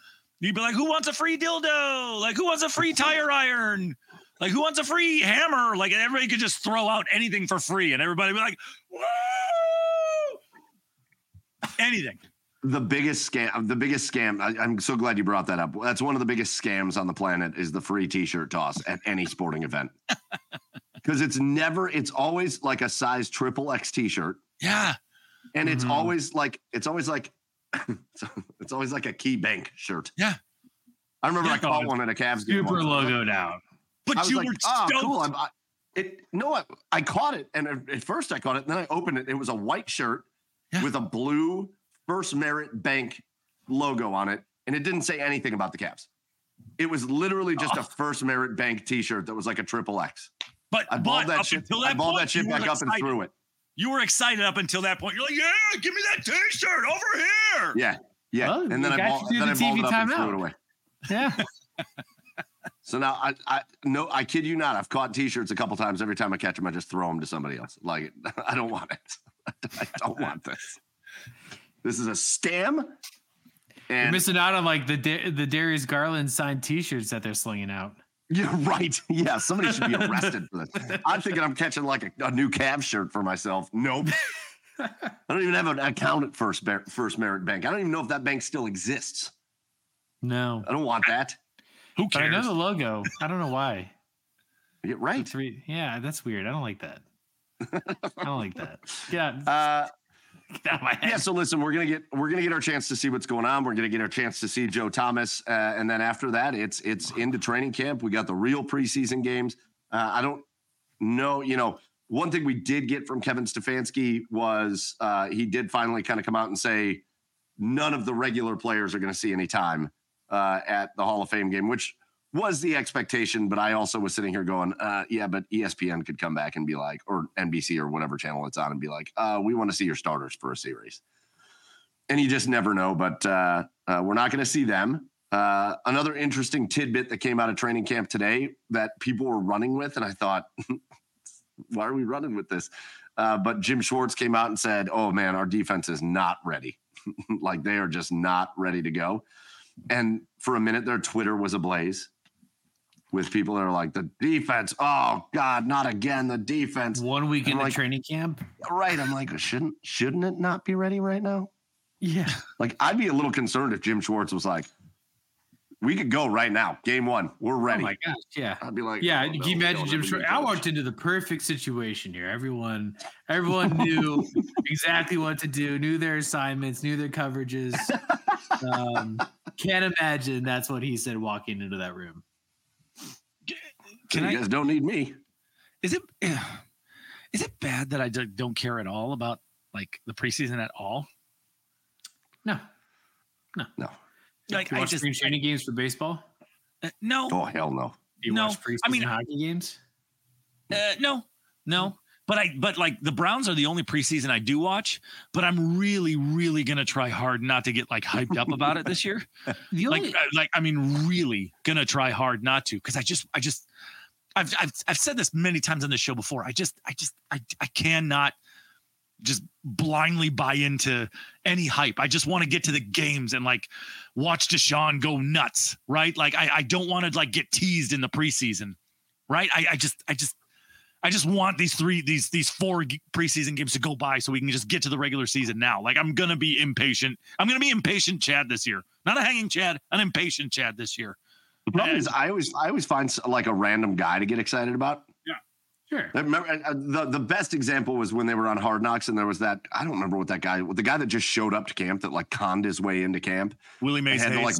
Speaker 3: You'd be like, who wants a free dildo? Like, who wants a free tire iron? Like, who wants a free hammer? Like, everybody could just throw out anything for free, and everybody would be like, woo! Anything.
Speaker 1: The biggest scam. The biggest scam. I, I'm so glad you brought that up. That's one of the biggest scams on the planet. Is the free T-shirt toss at any sporting event. Because it's never. It's always like a size triple X T-shirt.
Speaker 3: Yeah.
Speaker 1: and it's
Speaker 2: Mhm.
Speaker 1: always like it's always like it's always like a key bank shirt.
Speaker 3: Yeah.
Speaker 1: I remember
Speaker 3: Yeah,
Speaker 1: I caught one at a Cavs game.
Speaker 2: Super logoed out.
Speaker 3: But you
Speaker 1: like,
Speaker 3: were
Speaker 1: oh,
Speaker 3: stoked.
Speaker 1: cool. I'm, I, it no, I, I caught it, and at- at first I caught it, and then I opened it. It was a white shirt
Speaker 3: Yeah.
Speaker 1: with a blue First Merit Bank logo on it, and it didn't say anything about the Cavs. It was literally just
Speaker 3: Oh.
Speaker 1: a First Merit Bank T-shirt that was like a triple X.
Speaker 3: But,
Speaker 1: I
Speaker 3: but
Speaker 1: balled that shit.
Speaker 3: until
Speaker 1: I
Speaker 3: that
Speaker 1: balled
Speaker 3: point,
Speaker 1: that shit
Speaker 3: you were
Speaker 1: back up and
Speaker 3: excited.
Speaker 1: threw it.
Speaker 3: You were excited up until that point. You're like, yeah, give me that T-shirt over here.
Speaker 1: Yeah, yeah.
Speaker 2: Well,
Speaker 1: and then I
Speaker 2: got
Speaker 1: ball,
Speaker 2: you through
Speaker 1: then I
Speaker 2: the
Speaker 1: balled
Speaker 2: TV
Speaker 1: it up and threw it away.
Speaker 2: Yeah.
Speaker 1: So now I, I no, I kid you not. I've caught T-shirts a couple times. Every time I catch them, I just throw them to somebody else. Like I don't want it. I don't want this. This is a scam.
Speaker 2: You're
Speaker 1: And
Speaker 2: missing out on like the Da- the Darius Garland signed T-shirts that they're slinging out.
Speaker 1: you're right. Yeah, somebody should be arrested for this. I'm thinking I'm catching like a, a new Cavs shirt for myself. Nope. I don't even have an account at First Bar- First Merit Bank. I don't even know if that bank still exists.
Speaker 2: No,
Speaker 1: I don't want that.
Speaker 3: Who
Speaker 2: but I know the logo. I don't know why.
Speaker 1: You're right.
Speaker 2: Three. Yeah, that's weird. I don't like that. I don't like that. Yeah.
Speaker 1: Uh, Yeah, so listen, we're gonna get we're gonna get our chance to see what's going on. We're gonna get our chance to see Joe Thomas, uh, and then after that, it's it's into training camp. We got the real preseason games. Uh, I don't know, you know, one thing we did get from Kevin Stefanski was uh, he did finally kind of come out and say none of the regular players are going to see any time uh, at the Hall of Fame game, which was the expectation. But I also was sitting here going, uh, yeah, but ESPN could come back and be like, or NBC or whatever channel it's on and be like, uh, we want to see your starters for a series. And you just never know, but uh, uh, we're not going to see them. Uh, another interesting tidbit that came out of training camp today that people were running with, and I thought, why are we running with this? Uh, but Jim Schwartz came out and said, "Oh man, our defense is not ready. like they are just not ready to go." And for a minute, their Twitter was ablaze with people that are like, "The defense, oh God, not again! The defense."
Speaker 2: One week into
Speaker 1: like-
Speaker 2: training camp.
Speaker 1: Right? I'm like, shouldn't shouldn't it not be ready right now?
Speaker 2: Yeah.
Speaker 1: Like, I'd be a little concerned if Jim Schwartz was like, "We could go right now, game one, we're ready."
Speaker 2: Oh my gosh. Yeah.
Speaker 1: I'd be like,
Speaker 2: Yeah,
Speaker 1: "Oh,
Speaker 2: can you imagine Jim Schwartz? I walked into the perfect situation here. Everyone, everyone knew exactly what to do, knew their assignments, knew their coverages. Um, can't imagine that's what he said walking into that room.
Speaker 3: Can
Speaker 1: you
Speaker 3: I?
Speaker 1: guys don't need me.
Speaker 3: Is it? Is it bad that I don't care at all about like the preseason at all?
Speaker 2: No,
Speaker 1: No. No.
Speaker 3: Like
Speaker 2: you
Speaker 3: I
Speaker 2: watch
Speaker 3: just
Speaker 2: spring training games for baseball.
Speaker 3: uh, no,
Speaker 1: Oh hell no.
Speaker 2: Do you
Speaker 3: No,
Speaker 2: watch preseason
Speaker 3: I mean-
Speaker 2: hockey games?
Speaker 3: uh, no, no. But I, but like the Browns are the only preseason I do watch. But I'm really, really gonna try hard not to get like hyped up about it this year.
Speaker 2: The
Speaker 3: Like,
Speaker 2: only
Speaker 3: uh, like I mean, really gonna try hard not to because I just, I just, I've, I've I've said this many times on the show before. I just I just I I cannot just blindly buy into any hype. I just want to get to the games and like watch Deshaun go nuts, right? Like I, I don't want to like get teased in the preseason, right? I, I just I just I just want these three these these four preseason games to go by so we can just get to the regular season now. Like I'm gonna be impatient. I'm gonna be impatient, Chad, this year. Not a hanging Chad, an impatient Chad this year.
Speaker 1: The problem is, I always I always find like a random guy to get excited about.
Speaker 2: Yeah, sure.
Speaker 1: I remember the the best example was when they were on Hard Knocks, and there was that I don't remember what that guy, the guy that just showed up to camp that like conned his way into camp.
Speaker 3: Willie Mays
Speaker 1: had to like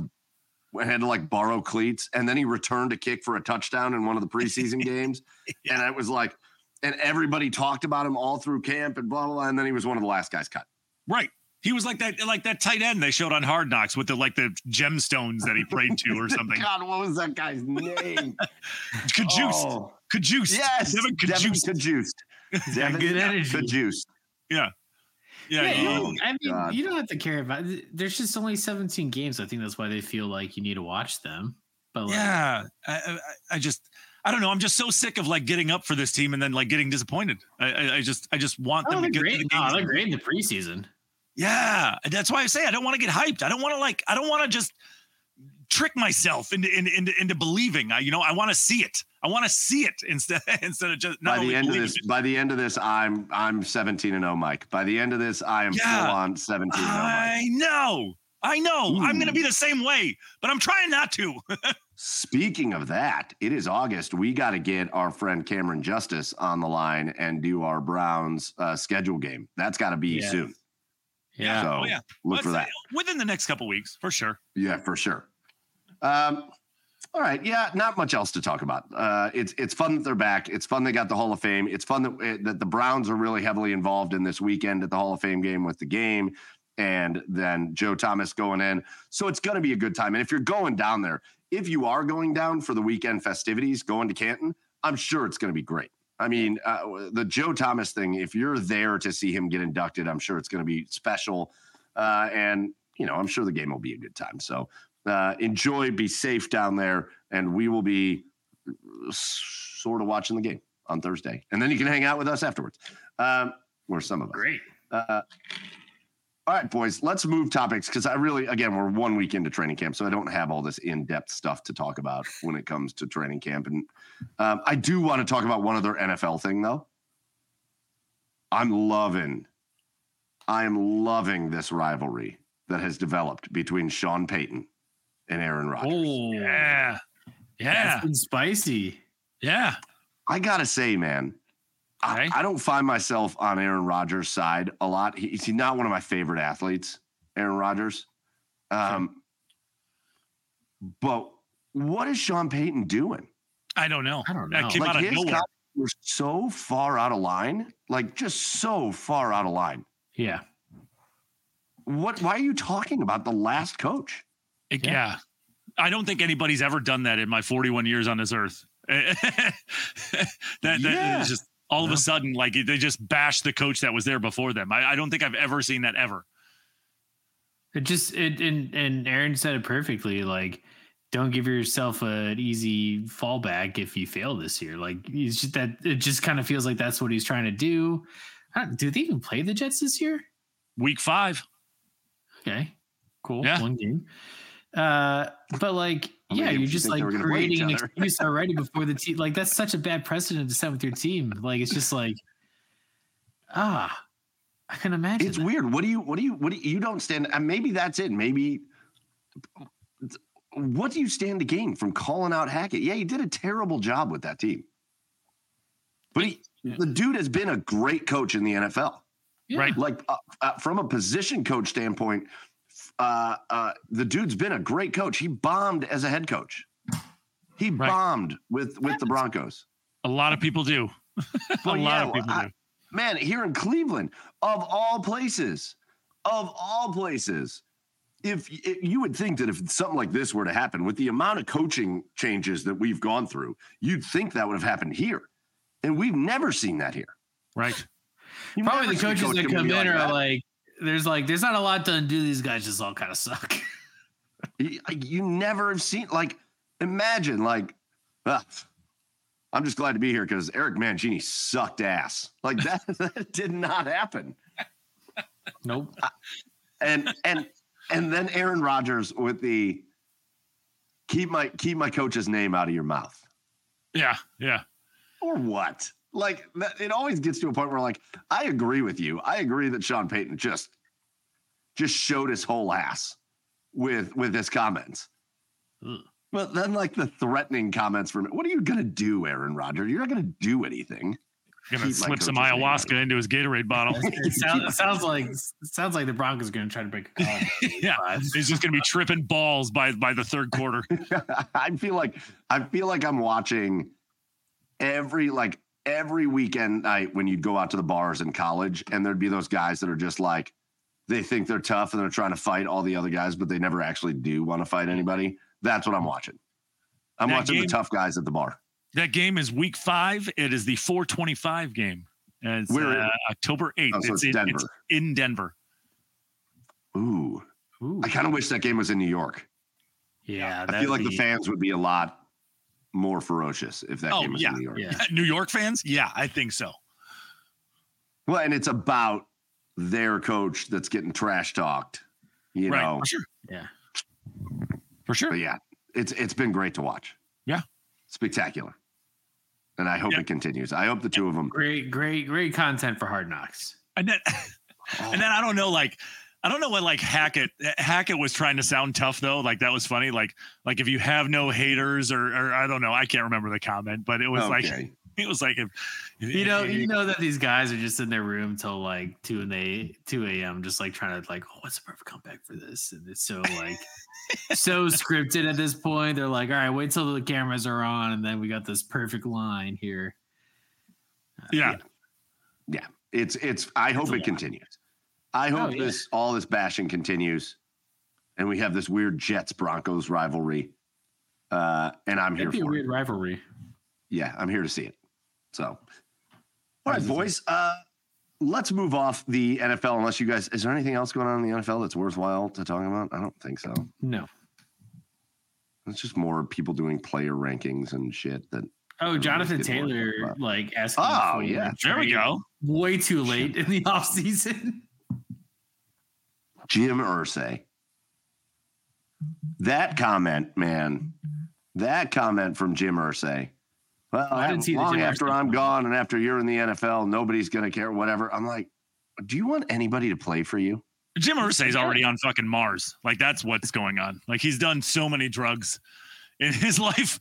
Speaker 1: had to like borrow cleats, and then he returned a kick for a touchdown in one of the preseason games, and it was like, and everybody talked about him all through camp and blah blah blah, and then he was one of the last guys cut.
Speaker 3: Right. He was like that, like that tight end they showed on Hard Knocks with the like the gemstones that he prayed to or something.
Speaker 1: God, what was that guy's name?
Speaker 3: Cajuste.
Speaker 1: Oh,
Speaker 3: Cajuste.
Speaker 1: yes,
Speaker 3: Devon
Speaker 1: Devon
Speaker 3: Cajuste.
Speaker 1: Cajuste. Devon
Speaker 2: Good energy.
Speaker 1: Cajuste.
Speaker 3: Yeah. Yeah.
Speaker 2: Yeah, you.
Speaker 1: Oh,
Speaker 2: don't- I mean,
Speaker 1: God.
Speaker 2: you don't have to care about. There's just only 17 games. I think that's why they feel like you need to watch them. But like,
Speaker 3: Yeah, I, I, I just, I don't know. I'm just so sick of like getting up for this team and then like getting disappointed. I, I, I just, I just want
Speaker 2: oh,
Speaker 3: them to get to
Speaker 2: great.
Speaker 3: the
Speaker 2: No, they're great in the preseason.
Speaker 3: Yeah, that's why I say I don't want to get hyped. I don't want to like, I don't want to just trick myself into into into, into believing. I, you know, I want to see it. I want to see it instead instead of just not
Speaker 1: by the
Speaker 3: only
Speaker 1: end of this,
Speaker 3: it.
Speaker 1: by the end of this, I'm I'm 17 and 0, Mike. By the end of this, I am
Speaker 3: Yeah.
Speaker 1: full on 17 and 0, Mike.
Speaker 3: I know, I know. I'm going to be the same way, but I'm trying not to.
Speaker 1: Speaking of that, it is August. We got to get our friend Cameron Justice on the line and do our Browns uh, schedule game. That's got to be
Speaker 2: Yeah.
Speaker 1: soon.
Speaker 2: Yeah.
Speaker 1: So
Speaker 3: oh yeah,
Speaker 1: look
Speaker 3: Let's
Speaker 1: for that.
Speaker 3: within the next couple weeks for sure.
Speaker 1: Yeah, for sure. Um, all right. Yeah, not much else to talk about. Uh, it's it's fun that they're back. It's fun they got the Hall of Fame. It's fun that eh, that the Browns are really heavily involved in this weekend at the Hall of Fame game with the game, and then Joe Thomas going in. So it's going to be a good time. And if you're going down there, if you are going down for the weekend festivities, going to Canton, I'm sure it's going to be great. I mean, uh, the Joe Thomas thing. If you're there to see him get inducted, I'm sure it's going to be special. Uh, and you know, I'm sure the game will be a good time. So uh, enjoy, be safe down there, and we will be sort of watching the game on Thursday, and then you can hang out with us afterwards, um, or some of us.
Speaker 2: Great.
Speaker 1: All right, boys, let's move topics because I really, again, we're one week into training camp, so I don't have all this in-depth stuff to talk about when it comes to training camp, and um, I do want to talk about one other NFL thing though. I'm loving, I am loving this rivalry that has developed between Sean Payton and Aaron Rodgers.
Speaker 2: Oh,
Speaker 3: Yeah, yeah,
Speaker 2: That's been spicy.
Speaker 3: yeah.
Speaker 1: I gotta say, man, I,
Speaker 3: Okay.
Speaker 1: I don't find myself on Aaron Rodgers' side a lot. He, he's not one of my favorite athletes, Aaron Rodgers. Um, but what is Sean Payton doing?
Speaker 3: I don't know.
Speaker 2: I don't
Speaker 3: That
Speaker 2: know.
Speaker 3: came
Speaker 1: like
Speaker 3: out of
Speaker 1: his
Speaker 3: nowhere.
Speaker 1: comments were so far out of line, like just so far out of line.
Speaker 2: Yeah.
Speaker 1: What? Why are you talking about the last coach?
Speaker 3: It-
Speaker 2: Yeah.
Speaker 3: yeah. I don't think anybody's ever done that in my 41 years on this earth. that that
Speaker 1: Yeah.
Speaker 3: is just all of a sudden, like they just bashed the coach that was there before them. I, I don't think I've ever seen that ever.
Speaker 2: It just it and and Aaron said it perfectly. Like, don't give yourself an easy fallback if you fail this year. Like, he's just that it just kind of feels like that's what he's trying to do. I don't, do they even play the Jets this year?
Speaker 3: Week five.
Speaker 2: Okay, cool.
Speaker 3: Yeah.
Speaker 2: One game. Uh, but like,
Speaker 1: How many
Speaker 2: yeah, you're just like
Speaker 1: were gonna play each
Speaker 2: creating an excuse already before the team. Like, that's such a bad precedent to set with your team. Like, it's just like, ah, I can imagine.
Speaker 1: It's
Speaker 2: that.
Speaker 1: weird. What do you? What do you? What do you, you don't stand? And maybe that's it. Maybe. What do you stand to gain from calling out Hackett? Yeah, he did a terrible job with that team. But he,
Speaker 2: Yeah.
Speaker 1: the dude has been a great coach in the NFL.
Speaker 2: Yeah.
Speaker 3: Right.
Speaker 1: Like uh, uh, from a position coach standpoint, uh, uh, the dude's been a great coach. He bombed as a head coach. He
Speaker 3: Right.
Speaker 1: bombed with with the Broncos.
Speaker 3: A lot of people do. a
Speaker 1: Well,
Speaker 3: lot
Speaker 1: yeah,
Speaker 3: of people
Speaker 1: I-
Speaker 3: do.
Speaker 1: man, here in Cleveland, of all places, of all places, if, if you would think that if something like this were to happen, with the amount of coaching changes that we've gone through, you'd think that would have happened here, and we've never seen that here.
Speaker 3: Right.
Speaker 1: You've
Speaker 2: Probably the coaches
Speaker 1: coach
Speaker 2: that
Speaker 1: come
Speaker 2: come
Speaker 1: be
Speaker 2: in are
Speaker 1: that.
Speaker 2: like, there's like, there's not a lot to undo. These guys just all kind of suck.
Speaker 1: You- you never have seen like imagine like uh, I'm just glad to be here because Eric Mangini sucked ass. Like that, that did not happen.
Speaker 2: Nope.
Speaker 1: And and and then Aaron Rodgers with the keep my keep my coach's name out of your mouth.
Speaker 3: Yeah, yeah.
Speaker 1: Or what? Like that, it always gets to a point where like I agree with you. I agree that Sean Payton just just showed his whole ass with with his comments.
Speaker 2: Ugh.
Speaker 1: But then like the threatening comments from what are you gonna do, Aaron Rodgers? You're not gonna do anything.
Speaker 3: You're Gonna
Speaker 1: Keep
Speaker 3: slip some
Speaker 1: coach's name
Speaker 3: ayahuasca into his Gatorade bottle.
Speaker 2: It sounds, it sounds like it sounds like the Broncos are going to try to break a college.
Speaker 3: yeah, he's just gonna be tripping balls by by the third quarter.
Speaker 1: I feel like I feel like I'm watching every like every weekend night when you'd go out to the bars in college and there'd be those guys that are just like they think they're tough and they're trying to fight all the other guys, but they never actually do want to fight anybody. That's what I'm watching. I'm
Speaker 3: That
Speaker 1: watching
Speaker 3: game-
Speaker 1: the tough guys at the bar.
Speaker 3: That game is week five. It is the 425 game. And it's
Speaker 1: Where-
Speaker 3: uh, October 8th.
Speaker 1: Oh, so it's
Speaker 3: in,
Speaker 1: Denver.
Speaker 3: in Denver.
Speaker 1: Ooh,
Speaker 2: Ooh.
Speaker 1: I kind of wish that game was in New York.
Speaker 2: yeah,
Speaker 1: I feel like the fans would be a lot more ferocious if that
Speaker 3: Oh,
Speaker 1: game was
Speaker 3: yeah,
Speaker 1: in New York.
Speaker 2: Yeah.
Speaker 3: New York fans? Yeah, I think so.
Speaker 1: Well, and it's about their coach that's getting trash talked. You
Speaker 3: right.
Speaker 1: know,
Speaker 3: For sure.
Speaker 2: Yeah.
Speaker 3: For sure.
Speaker 1: But yeah, it's it's been great to watch.
Speaker 3: Yeah.
Speaker 1: spectacular, and I hope
Speaker 3: Yeah.
Speaker 1: it continues. I hope the two of them.
Speaker 2: Great, great, great content for Hard Knocks.
Speaker 3: And then and then I don't know, like I don't know what like Hackett Hackett was trying to sound tough though. Like that was funny. Like like if you have no haters or or I don't know, I can't remember the comment, but it was like it was like if
Speaker 2: You know, you know that these guys are just in their room till like two and they two a.m. just like trying to like, oh, what's the perfect comeback for this? And it's so like so scripted at this point. They're like, all right, wait till the cameras are on, and then we got this perfect line here.
Speaker 3: Uh, yeah. Yeah.
Speaker 1: It's it's. I hope it
Speaker 2: lot.
Speaker 1: continues. I hope
Speaker 2: Oh, yeah.
Speaker 1: this all this bashing continues, and we have this weird Jets Broncos rivalry. Uh, and I'm here
Speaker 2: be a
Speaker 1: for it.
Speaker 2: weird rivalry.
Speaker 1: Yeah, I'm here to see it. So, all right, boys. Uh, let's move off the NFL. Unless you guys, is there anything else going on in the NFL that's worthwhile to talk about? I don't think so.
Speaker 2: No.
Speaker 1: It's just more people doing player rankings and shit. That
Speaker 2: Oh, Jonathan
Speaker 1: Let's get more
Speaker 2: Taylor, like asking.
Speaker 1: Oh, yeah.
Speaker 3: There we go.
Speaker 2: Way too late in the offseason.
Speaker 1: Jim Irsay. That comment, man. That comment from Jim Irsay. Well,
Speaker 2: I didn't see the
Speaker 1: long
Speaker 2: Jim
Speaker 1: after
Speaker 2: Irsay
Speaker 1: I'm
Speaker 2: comment.
Speaker 1: gone and after you're in the NFL, nobody's gonna care. Whatever. I'm like, do you want anybody to play for you?
Speaker 3: Jim Irsay's already on fucking Mars. Like that's what's going on. Like he's done so many drugs in his life.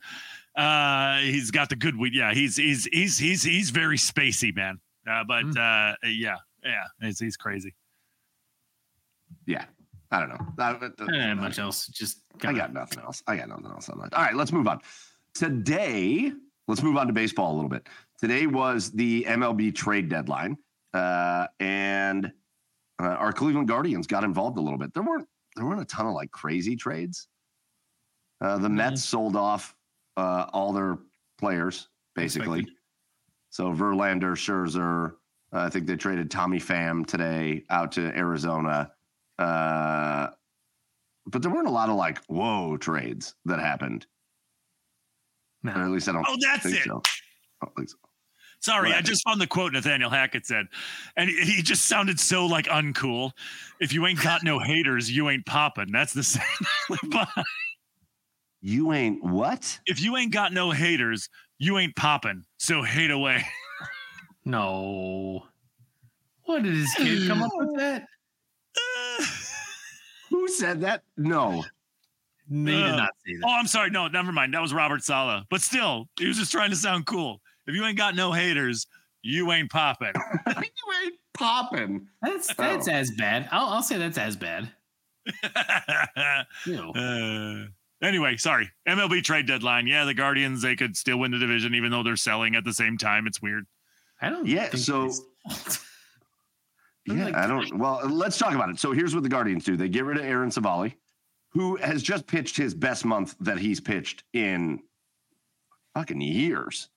Speaker 3: Uh he's got the good weed. Yeah, he's he's he's he's he's very spacey, man. Uh, but
Speaker 2: Hmm.
Speaker 3: uh yeah, yeah, he's, he's crazy.
Speaker 1: Yeah. I don't know. I,
Speaker 2: have much else. Just
Speaker 1: I got nothing else. I got nothing else on that. All right, let's move on. Today, let's move on to baseball a little bit. Today was the MLB trade deadline, uh, and uh, our Cleveland Guardians got involved a little bit. There weren't there weren't a ton of like crazy trades. Uh, the
Speaker 2: Mhm.
Speaker 1: Mets sold off uh, all their players basically.
Speaker 2: Expected.
Speaker 1: So Verlander, Scherzer, uh, I think they traded Tommy Pham today out to Arizona. Uh, but there weren't a lot of like whoa trades that happened.
Speaker 2: No.
Speaker 1: Or at least I don't
Speaker 3: Oh, that's
Speaker 1: think
Speaker 3: it.
Speaker 1: so. I don't think so.
Speaker 3: Sorry,
Speaker 1: What
Speaker 3: I just found the quote Nathaniel Hackett said, and he, he just sounded so like uncool. If you ain't got no haters, you ain't popping. That's the same.
Speaker 1: You ain't what?
Speaker 3: if you ain't got no haters, you ain't popping. So hate away.
Speaker 2: No. What did his kid come up with that?
Speaker 1: Who said that? No.
Speaker 2: He did not say that.
Speaker 3: Oh, I'm sorry. No, never mind. That was Robert Saleh. But still, he was just trying to sound cool. If you ain't got no haters, you ain't popping.
Speaker 1: you ain't popping.
Speaker 2: That's that's
Speaker 1: Oh.
Speaker 2: as bad. I'll, I'll say that's as bad.
Speaker 3: Uh, anyway, sorry. MLB trade deadline. Yeah, the Guardians, they could still win the division even though they're selling at the same time. It's weird.
Speaker 2: I don't.
Speaker 1: Yeah,
Speaker 2: think
Speaker 1: so-
Speaker 2: it's- I'm
Speaker 1: Yeah,
Speaker 2: like,
Speaker 1: I don't. Well, let's talk about it. So here's what the Guardians do: they get rid of Aaron Civale, who has just pitched his best month that he's pitched in fucking years.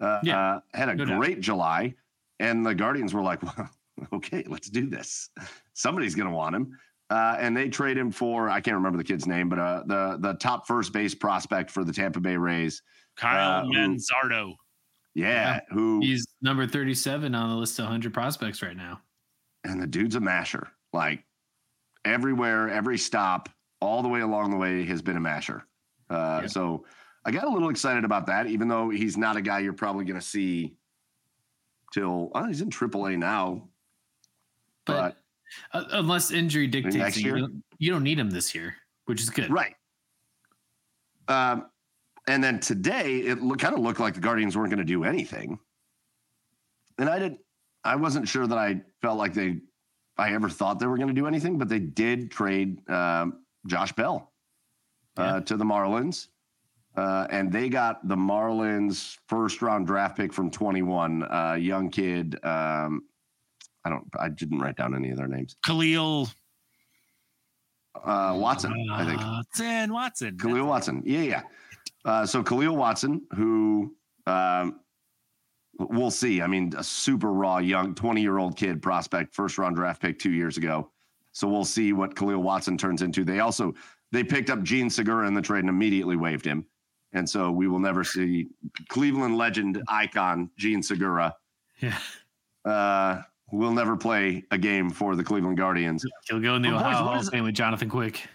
Speaker 1: Uh,
Speaker 2: Yeah,
Speaker 1: uh, had a
Speaker 2: no doubt.
Speaker 1: great July, and the Guardians were like, "Well, okay, let's do this. Somebody's gonna want him." Uh, and they trade him for I can't remember the kid's name, but uh, the the top first base prospect for the Tampa Bay Rays,
Speaker 3: Kyle
Speaker 1: Uh, who-
Speaker 3: Manzardo.
Speaker 1: Yeah, who
Speaker 2: He's number 37 on the list of 100 prospects right now.
Speaker 1: And the dude's a masher. Like everywhere, every stop, all the way along the way has been a masher. Uh,
Speaker 2: Yeah.
Speaker 1: So I got a little excited about that, even though he's not a guy you're probably going to see till oh, he's in AAA now.
Speaker 2: But uh, unless injury dictates, you, don't, you don't need him this year, which is good.
Speaker 1: Right. Um, and then today it look, kind of looked like the Guardians weren't going to do anything. And I didn't, I wasn't sure that I felt like they, I ever thought they were going to do anything, but they did trade um, Josh Bell uh,
Speaker 2: Yeah.
Speaker 1: to the Marlins. Uh, and they got the Marlins first round draft pick from 21, uh, young kid. Um, I don't, I didn't write down any of their names.
Speaker 3: Khalil
Speaker 1: Uh, Watson, I think.
Speaker 3: Watson. Watson.
Speaker 1: Khalil Watson. Yeah, yeah. Uh, so Khalil Watson, who um, we'll see. I mean, a super raw, young, 20 year old kid prospect, first round draft pick two years ago. So we'll see what Khalil Watson turns into. They also they picked up Jean Segura in the trade and immediately waived him. And so we will never see Cleveland legend icon Jean Segura.
Speaker 2: Yeah.
Speaker 1: Uh, will never play a game for the Cleveland Guardians.
Speaker 2: He'll go in the
Speaker 1: But
Speaker 2: Ohio
Speaker 1: what
Speaker 2: Hall of Fame with Jonathan Quick.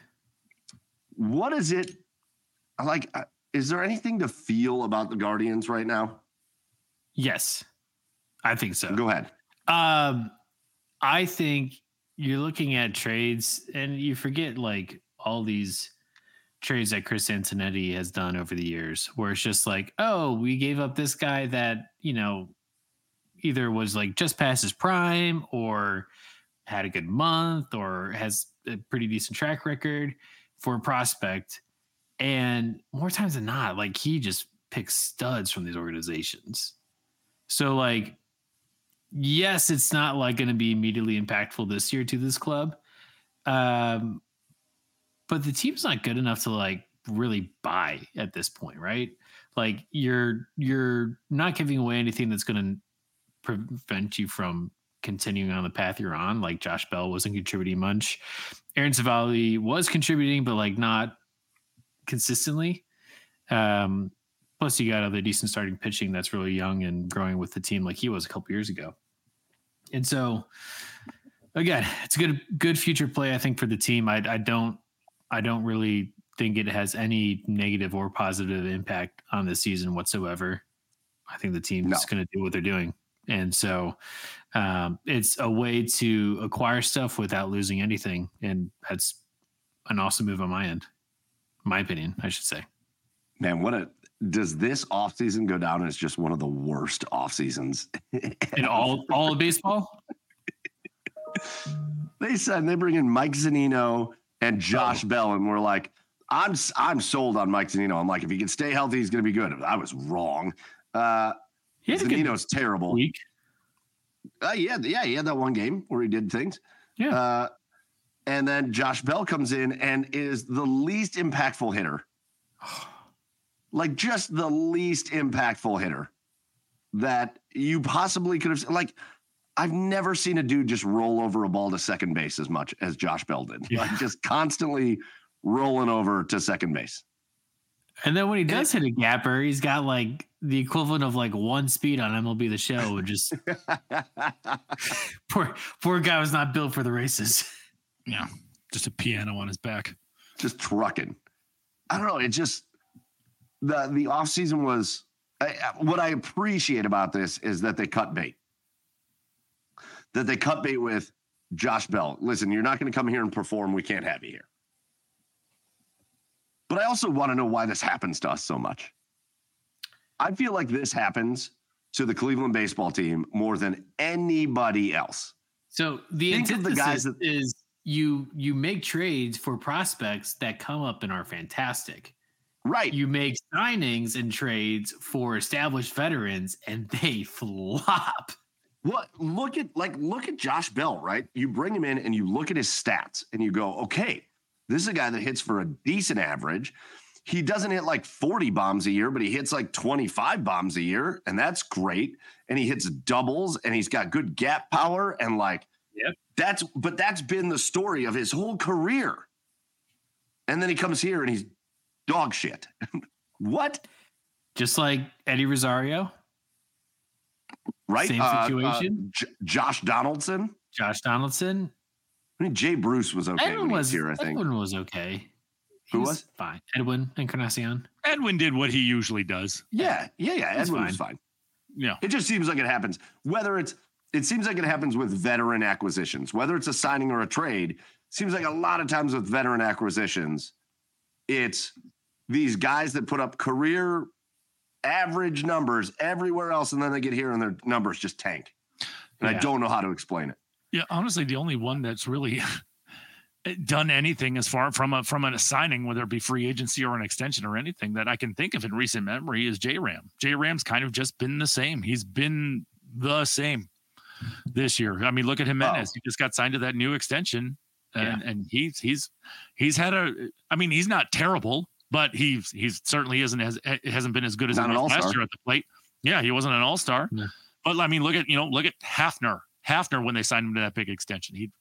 Speaker 1: What is it like? uh, Is there anything to feel about the Guardians right now?
Speaker 2: Yes, I think so.
Speaker 1: Go ahead.
Speaker 2: Um, I think you're looking at trades and you forget like all these trades that Chris Antonetti has done over the years, where it's just like, oh, we gave up this guy that, you know, either was like just past his prime or had a good month or has a pretty decent track record for a prospect. And more times than not, like he just picks studs from these organizations. So like yes, it's not like going to be immediately impactful this year to this club. Um, but the team's not good enough to like really buy at this point, right? Like you're you're not giving away anything that's going to prevent you from continuing on the path you're on. Like Josh Bell wasn't contributing much. Aaron Civale was contributing, but like not consistently. Um, plus, you got other decent starting pitching that's really young and growing with the team like he was a couple years ago. And so, again, it's a good good future play I think for the team. I, I don't I don't really think it has any negative or positive impact on the season whatsoever. I think the team's
Speaker 1: No.
Speaker 2: going to do what they're doing, and so um, it's a way to acquire stuff without losing anything, and that's an awesome move on my end. My opinion, I should say.
Speaker 1: Man, what a does this offseason go down as just one of the worst off seasons?
Speaker 2: In all all of baseball,
Speaker 1: they said they bring in Mike Zunino and Josh Bell, and we're like, I'm I'm sold on Mike Zunino. I'm like, if he can stay healthy, he's going to be good. I was wrong. Uh, Zunino's terrible.
Speaker 2: week.
Speaker 1: Uh, yeah, yeah, he had that one game where he did things.
Speaker 2: Yeah.
Speaker 1: Uh, and then Josh Bell comes in and is the least impactful hitter. Like just the least impactful hitter that you possibly could have. Like, I've never seen a dude just roll over a ball to second base as much as Josh Bell did.
Speaker 2: Yeah.
Speaker 1: Like, just constantly rolling over to second base.
Speaker 2: And then when he does hit a gapper, he's got like the equivalent of like one speed on MLB the show. and Just poor poor guy was not built for the races.
Speaker 3: Yeah. Just a piano on his back.
Speaker 1: just trucking. I don't know. It just the the off season was I, what I appreciate about this is that they cut bait. That they cut bait with Josh Bell. Listen, you're not going to come here and perform. We can't have you here. But I also want to know why this happens to us so much. I feel like this happens to the Cleveland baseball team more than anybody else.
Speaker 2: So the
Speaker 1: Think of the guys that-
Speaker 2: is you you make trades for prospects that come up and are fantastic.
Speaker 1: Right.
Speaker 2: You make signings and trades for established veterans and they flop.
Speaker 1: What look at like look at Josh Bell, right? You bring him in and you look at his stats and you go, okay, this is a guy that hits for a decent average. He doesn't hit like 40 bombs a year, but he hits like 25 bombs a year, and that's great. And he hits doubles and he's got good gap power and like
Speaker 2: Yep.
Speaker 1: that's but that's been the story of his whole career. And then he comes here and he's dog shit. what?
Speaker 2: just like Eddie Rosario,
Speaker 1: Right?
Speaker 2: Same
Speaker 1: Uh, uh,
Speaker 2: situation?
Speaker 1: J- Josh Donaldson.
Speaker 2: Josh Donaldson.
Speaker 1: I mean, Jay Bruce was okay
Speaker 2: Edwin
Speaker 1: when he
Speaker 2: was
Speaker 1: was here, I think.
Speaker 2: Edwin was okay. He
Speaker 1: Who was?
Speaker 2: fine? Edwin Encarnacion.
Speaker 3: Edwin did what he usually does.
Speaker 1: Yeah, yeah, yeah.
Speaker 2: He's
Speaker 1: Edwin was fine.
Speaker 3: Yeah.
Speaker 1: It just seems like it happens. Whether it's it seems like it happens with veteran acquisitions, whether it's a signing or a trade. Seems like a lot of times with veteran acquisitions, it's these guys that put up career average numbers everywhere else, and then they get here and their numbers just tank. And I don't know how to explain it.
Speaker 3: Yeah, honestly, the only one that's really done anything as far from a from a signing, whether it be free agency or an extension or anything that I can think of in recent memory is J Ram. J Ram's kind of just been the same. He's been the same this year. I mean, look at Giménez.
Speaker 1: Oh.
Speaker 3: He just got signed to that new extension, and and he's he's he's had a. I mean, he's not terrible, but he's he's certainly isn't as eh, hasn't been as good as
Speaker 1: Not
Speaker 3: he
Speaker 1: an
Speaker 3: was last year at the plate. Yeah, he wasn't an all star.
Speaker 2: No.
Speaker 3: But I mean, look at you know, look at Hafner. Hafner when they signed him to that big extension, he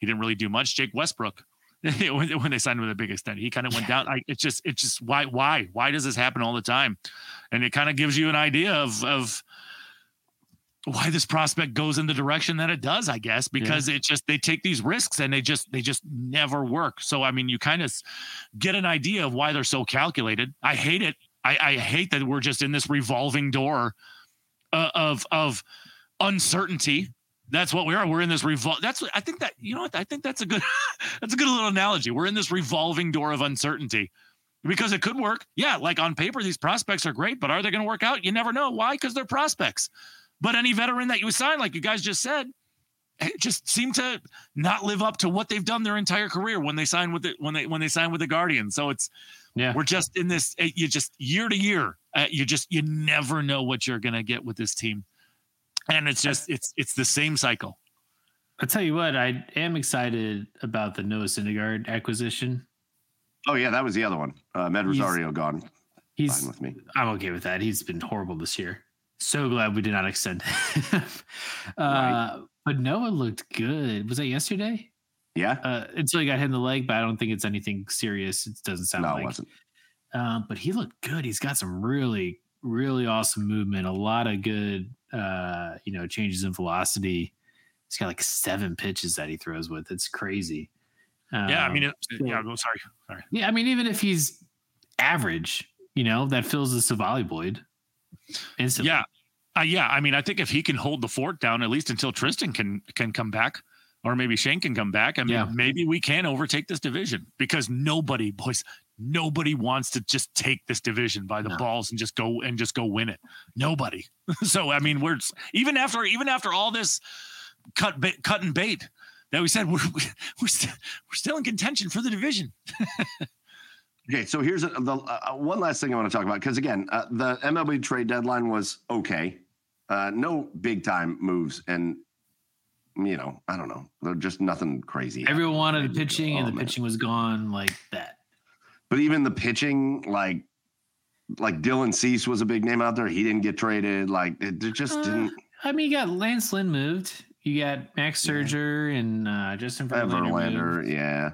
Speaker 3: he didn't really do much. Jake Westbrook when, they signed him to the big extension, he kind of went down. I, it's just it's just why why why does this happen all the time? And it kind of gives you an idea of of why this prospect goes in the direction that it does, I guess, because it just they take these risks and they just they just never work. So I mean, you kind of get an idea of why they're so calculated. I hate it. I, I hate that we're just in this revolving door uh, of of uncertainty. That's what we are. We're in this revol. That's what I think that you know what I think that's a good that's a good little analogy. We're in this revolving door of uncertainty because it could work. Yeah, like on paper, these prospects are great, but are they going to work out? You never know. Why? Because they're prospects. But any veteran that you sign, like you guys just said, just seem to not live up to what they've done their entire career when they sign with it when they when they sign with the Guardians. So it's
Speaker 2: Yeah.
Speaker 3: we're just in this. eh, You just year to year, uh, you just you never know what you're going to get with this team, and it's just it's it's the same cycle.
Speaker 2: I'll tell you what, I am excited about the Noah Syndergaard acquisition.
Speaker 1: Oh yeah, that was the other one. Uh, Med
Speaker 2: He's-
Speaker 1: Rosario gone.
Speaker 2: He's
Speaker 1: Fine with me.
Speaker 2: I'm okay with that. He's been horrible this year. So glad we did not extend him. uh,
Speaker 1: Right.
Speaker 2: But Noah looked good. Was that yesterday?
Speaker 1: Yeah.
Speaker 2: Uh, until he got hit in the leg, but I don't think it's anything serious. It doesn't sound
Speaker 1: No,
Speaker 2: like.
Speaker 1: it wasn't.
Speaker 2: Um, but he looked good. He's got some really, really awesome movement. A lot of good, uh, you know, changes in velocity. He's got like seven pitches that he throws with. It's crazy.
Speaker 3: yeah, I
Speaker 2: Um,
Speaker 3: mean, it, yeah. I'm sorry, sorry.
Speaker 2: yeah, I mean, even if he's average, you know, that fills the Civale void instantly.
Speaker 3: Yeah, uh, yeah. I mean, I think if he can hold the fort down at least until Triston can can come back, or maybe Shane can come back. I mean,
Speaker 2: Yeah.
Speaker 3: maybe we can overtake this division because nobody, boys, nobody wants to just take this division by the
Speaker 2: No.
Speaker 3: balls and just go and just go win it. Nobody. so I mean, we're even after even after all this cut bait, cut and bait that we said we're we're still we're still in contention for the division.
Speaker 1: Okay, so here's a, the uh, one last thing I want to talk about because again, uh, the MLB trade deadline was okay, uh, no big time moves, and you know, I don't know, they're just nothing crazy.
Speaker 2: Everyone wanted the pitching, and
Speaker 1: Oh,
Speaker 2: the
Speaker 1: man.
Speaker 2: pitching was gone like that.
Speaker 1: But even the pitching, like like Dylan Cease was a big name out there. He didn't get traded. Like it, it just
Speaker 2: Uh,
Speaker 1: didn't.
Speaker 2: I mean, you got Lance Lynn moved. You got Max
Speaker 1: Yeah.
Speaker 2: Scherzer and uh, Justin Verlander.
Speaker 1: Verlander, yeah,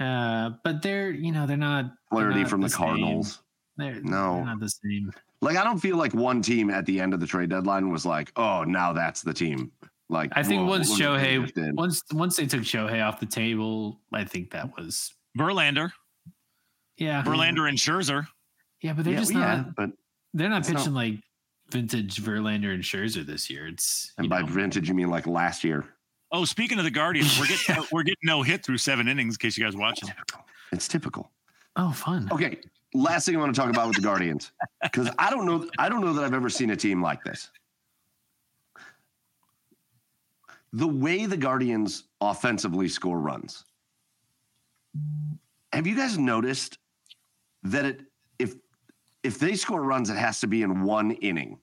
Speaker 2: Uh, but they're you know they're not they're not
Speaker 1: from the,
Speaker 2: same.
Speaker 1: Cardinals.
Speaker 2: They're,
Speaker 1: No.
Speaker 2: they're not the same.
Speaker 1: Like I don't feel like one team at the end of the trade deadline was like, oh, now that's the team. Like
Speaker 2: I think
Speaker 1: whoa,
Speaker 2: once
Speaker 1: look what they
Speaker 2: Shohei once once they took Shohei off the table, I think that was
Speaker 3: Verlander,
Speaker 2: yeah
Speaker 3: Verlander, and Scherzer.
Speaker 2: yeah, but they're
Speaker 1: yeah,
Speaker 2: just not
Speaker 1: yeah, but
Speaker 2: they're not
Speaker 1: it's not-
Speaker 2: pitching like vintage Verlander and Scherzer this year. It's
Speaker 1: and by
Speaker 2: know,
Speaker 1: vintage you mean like last year.
Speaker 3: Oh, speaking of the Guardians, we're getting we're getting no hit through seven innings. In case you guys watching. It.
Speaker 1: It's typical.
Speaker 2: oh fun.
Speaker 1: Okay, last thing I want to talk about with the Guardians because I don't know. I don't know that I've ever seen a team like this. The way the Guardians offensively score runs. Have you guys noticed that it if if they score runs, it has to be in one inning.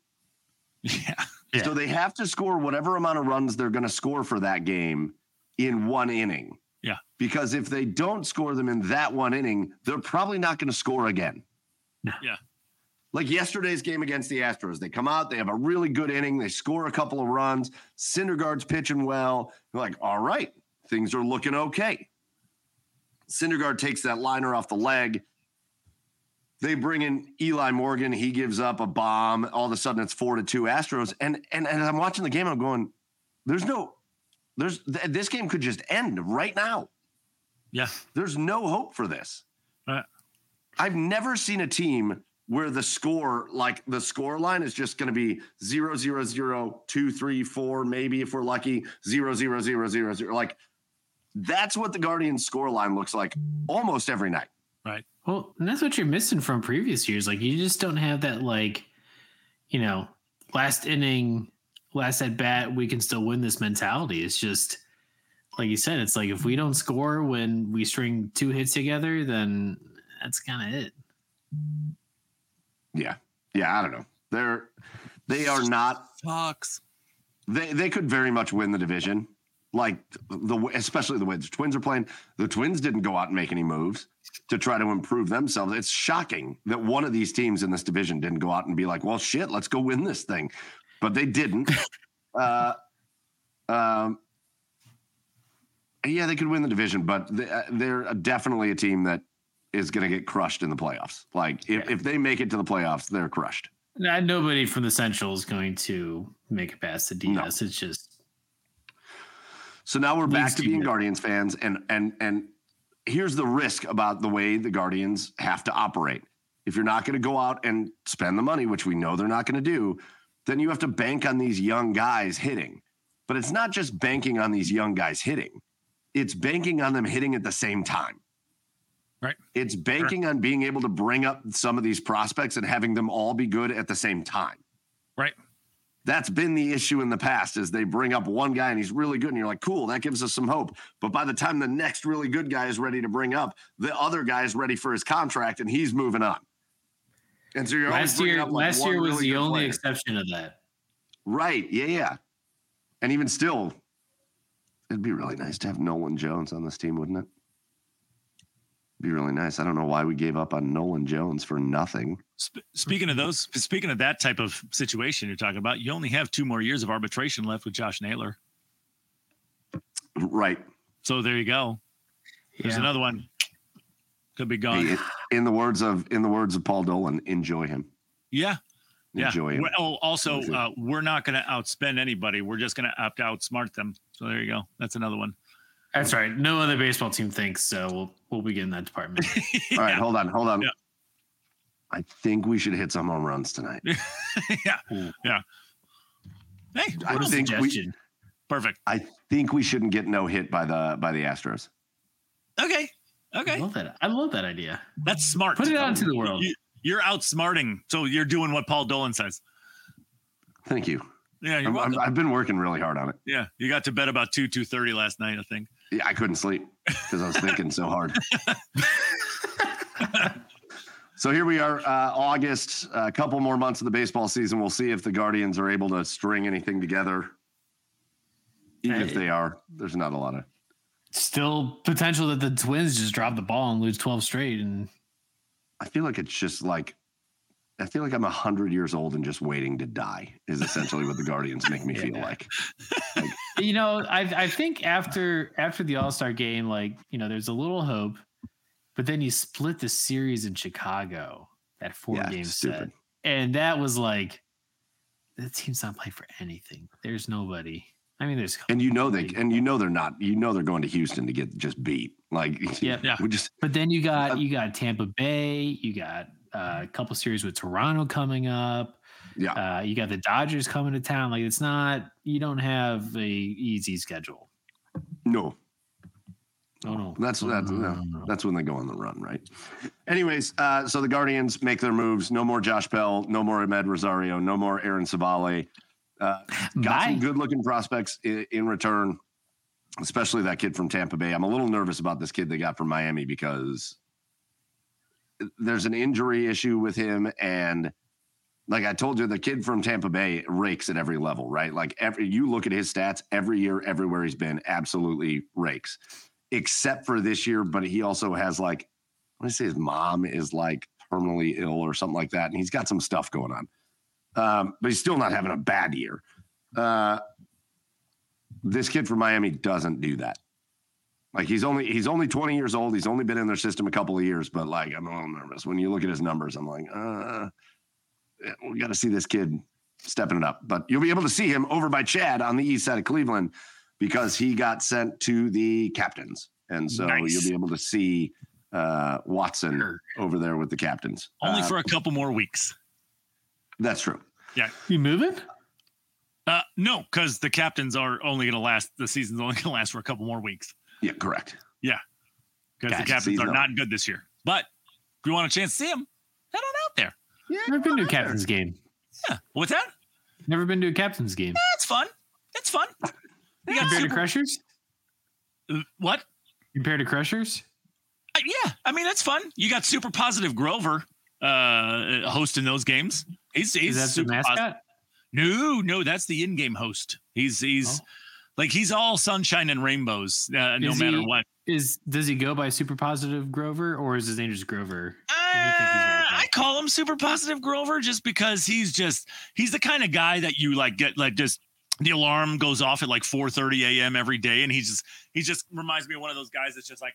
Speaker 3: Yeah.
Speaker 2: Yeah.
Speaker 1: So they have to score whatever amount of runs they're going to score for that game in one inning.
Speaker 3: Yeah.
Speaker 1: Because if they don't score them in that one inning, they're probably not going to score again.
Speaker 3: Yeah.
Speaker 1: Like yesterday's game against the Astros, they come out, they have a really good inning, they score a couple of runs. Syndergaard's pitching well. They're like, all right, things are looking okay. Syndergaard takes that liner off the leg, They bring in Eli Morgan. He gives up a bomb. All of a sudden, it's four to two Astros. And and and I'm watching the game. I'm going, there's no, there's th- this game could just end right now.
Speaker 3: Yeah.
Speaker 1: There's no hope for this.
Speaker 3: Right.
Speaker 1: I've never seen a team where the score, like the score line, is just going to be zero zero zero two three four, maybe if we're lucky, zero zero zero zero zero. Like that's what the Guardians score line looks like almost every night.
Speaker 2: Well, and that's what you're missing from previous years. Like you just don't have that like, you know, last inning, last at bat, we can still win this mentality. It's just like you said, it's like if we don't score when we string two hits together, then that's kind of it.
Speaker 1: Yeah. Yeah, I don't know. They're they are not
Speaker 3: Fox.
Speaker 1: they they could very much win the division. Like the especially the way the Twins are playing. The Twins didn't go out and make any moves to try to improve themselves. It's shocking that one of these teams in this division didn't go out and be like, "Well, shit, let's go win this thing," but they didn't. uh, um, yeah, they could win the division, but they, uh, they're definitely a team that is going to get crushed in the playoffs. Like if, if they make it to the playoffs, they're crushed.
Speaker 2: Now, nobody from the Central is going to make it past the DS. It's just
Speaker 1: So now we're back to being. Guardians fans, and and and here's the risk about the way the Guardians have to operate. If you're not going to go out and spend the money, which we know they're not going to do, then you have to bank on these young guys hitting. But it's not just banking on these young guys hitting; it's banking on them hitting at the same time.
Speaker 3: Right.
Speaker 1: It's banking on being able to bring up some of these prospects and having them all be good at the same time
Speaker 3: Right.
Speaker 1: That's been the issue in the past is they bring up one guy and he's really good and you're like cool that gives us some hope but by the time the next really good guy is ready to bring up the other guy is ready for his contract and he's moving on and so you're always
Speaker 2: last
Speaker 1: bringing
Speaker 2: year.
Speaker 1: up, like,
Speaker 2: last year was
Speaker 1: really
Speaker 2: the only
Speaker 1: player.
Speaker 2: exception of that.
Speaker 1: right yeah yeah and even still it'd be really nice to have nolan jones on this team wouldn't it be really nice i don't know why we gave up on nolan jones for nothing
Speaker 3: Sp- speaking of those, speaking of that type of situation you're talking about, you only have two more years of arbitration left with Josh Naylor.
Speaker 1: right
Speaker 3: So there you go. There's
Speaker 2: Yeah.
Speaker 3: another one. Could be gone.
Speaker 1: Hey, in the words of in the words of paul dolan enjoy him
Speaker 3: Yeah. Yeah.
Speaker 1: enjoy him
Speaker 3: We're- oh, also,
Speaker 1: Enjoy.
Speaker 3: uh, we're not going to outspend anybody. We're just going to opt outsmart them. So there you go. That's another one.
Speaker 2: That's right. No other baseball team thinks so. We'll we'll begin that department.
Speaker 1: All right, hold on, hold on.
Speaker 3: Yeah.
Speaker 1: I think we should hit some home runs tonight.
Speaker 3: yeah.
Speaker 2: Ooh.
Speaker 3: Yeah. Hey,
Speaker 1: I
Speaker 2: What a
Speaker 1: think we,
Speaker 2: suggestion.
Speaker 3: perfect.
Speaker 1: I think we shouldn't get no hit by the by the Astros.
Speaker 3: Okay. Okay.
Speaker 2: I love that. I love that idea.
Speaker 3: That's smart.
Speaker 2: Put it out into the world.
Speaker 3: You, you're outsmarting. So you're doing what Paul Dolan says.
Speaker 1: Thank you.
Speaker 3: Yeah. You're
Speaker 1: I'm,
Speaker 3: welcome.
Speaker 1: i have been working really hard on it.
Speaker 3: yeah. You got to bed about 2, 2.30 last night, I think.
Speaker 1: Yeah, I couldn't sleep because I was thinking so hard. so here we are, uh, August. A couple more months of the baseball season. We'll see if the Guardians are able to string anything together. Even if they are, there's not a lot of.
Speaker 2: Still potential that the Twins just drop the ball and lose 12 straight. And
Speaker 1: I feel like it's just like I feel like I'm a hundred years old and just waiting to die is essentially what the Guardians make me feel
Speaker 2: Yeah.
Speaker 1: like.
Speaker 2: you know, I I think after after the All Star game, like you know, there's a little hope, but then you split the series in Chicago, that four
Speaker 1: Yeah,
Speaker 2: game
Speaker 1: stupid.
Speaker 2: set, and that was like, the team's not playing for anything. There's nobody. I mean, there's
Speaker 1: And you know they and you know they're not. You know they're going to Houston to get just beat. Like
Speaker 2: Yeah.
Speaker 3: Yeah.
Speaker 1: we just
Speaker 2: But then you got
Speaker 1: Uh,
Speaker 2: you got Tampa Bay, you got uh, a couple series with Toronto coming up.
Speaker 1: yeah.
Speaker 2: Uh, you got the Dodgers coming to town. Like it's not you don't have a easy schedule.
Speaker 1: No,
Speaker 2: Oh no,
Speaker 1: that's
Speaker 2: no,
Speaker 1: no,
Speaker 2: no.
Speaker 1: that's when they go on the run, right? Anyways, uh, so the Guardians make their moves. No more Josh Bell. No more Amed Rosario. No more Aaron Civale. Uh, got
Speaker 2: Bye.
Speaker 1: some good looking prospects in, in return, especially that kid from Tampa Bay. I'm a little nervous about this kid they got from Miami because there's an injury issue with him. And like I told you, the kid from Tampa Bay rakes at every level, right? Like every you look at his stats every year, everywhere he's been, absolutely rakes, except for this year. But he also has like, let me say his mom is like terminally ill or something like that. And he's got some stuff going on um, but he's still not having a bad year. Uh, this kid from Miami doesn't do that. Like he's only he's only 20 years old. He's only been in their system a couple of years, but like I'm a little nervous when you look at his numbers. I'm like, uh, we got to see this kid stepping it up. But you'll be able to see him over by Chad on the east side of Cleveland because he got sent to the captains, and so
Speaker 3: Nice.
Speaker 1: you'll be able to see uh, Watson
Speaker 2: Sure.
Speaker 1: over there with the captains.
Speaker 3: Only
Speaker 1: Uh,
Speaker 3: for a couple more weeks.
Speaker 1: that's true. Yeah.
Speaker 2: You moving?
Speaker 3: Uh, no, because the captains are only going to last. The season's only going to last for a couple more weeks
Speaker 1: Yeah, correct. Yeah.
Speaker 3: Because the captains are not good this year. But if you want a chance to see them, head on out there.
Speaker 2: Yeah, Never been to a captain's game.
Speaker 3: Yeah. What's that?
Speaker 2: Never been to a captain's game.
Speaker 3: That's fun. It's fun. Got
Speaker 2: Compared to Crushers?
Speaker 3: what?
Speaker 2: Compared to Crushers?
Speaker 3: Uh, yeah, I mean that's fun. You got super positive Grover uh hosting those games. He's he's
Speaker 2: Is that the
Speaker 3: super
Speaker 2: mascot?
Speaker 3: posi- No, no, that's the in-game host. He's he's like he's all sunshine and rainbows, uh, no
Speaker 2: Is
Speaker 3: matter what.
Speaker 2: Is does he go by super positive Grover or is his name just Grover?
Speaker 3: Uh,
Speaker 2: you think he's really
Speaker 3: I call him super positive Grover just because he's just he's the kind of guy that you like get like just the alarm goes off at like 4 a.m. every day, and he just he just reminds me of one of those guys that's just like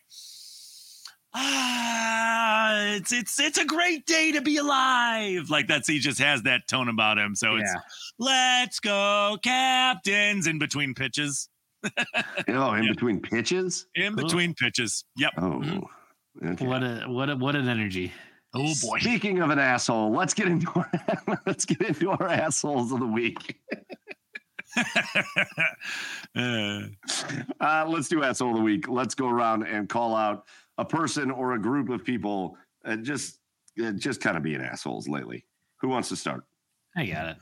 Speaker 3: ah it's it's it's a great day to be alive like that's he just has that tone about him so it's
Speaker 2: Yeah.
Speaker 3: let's go captains in between pitches
Speaker 1: Oh, in
Speaker 3: Yeah.
Speaker 1: between pitches.
Speaker 3: in between pitches yep
Speaker 1: Oh, okay.
Speaker 2: What a what a what an energy.
Speaker 3: oh boy
Speaker 1: Speaking of an asshole, let's get into our, let's get into our assholes of the week.
Speaker 3: Uh,
Speaker 1: Uh, let's do asshole of the week. Let's go around and call out a person or a group of people uh, just uh, just kind of being assholes lately. Who wants to start?
Speaker 2: I got it.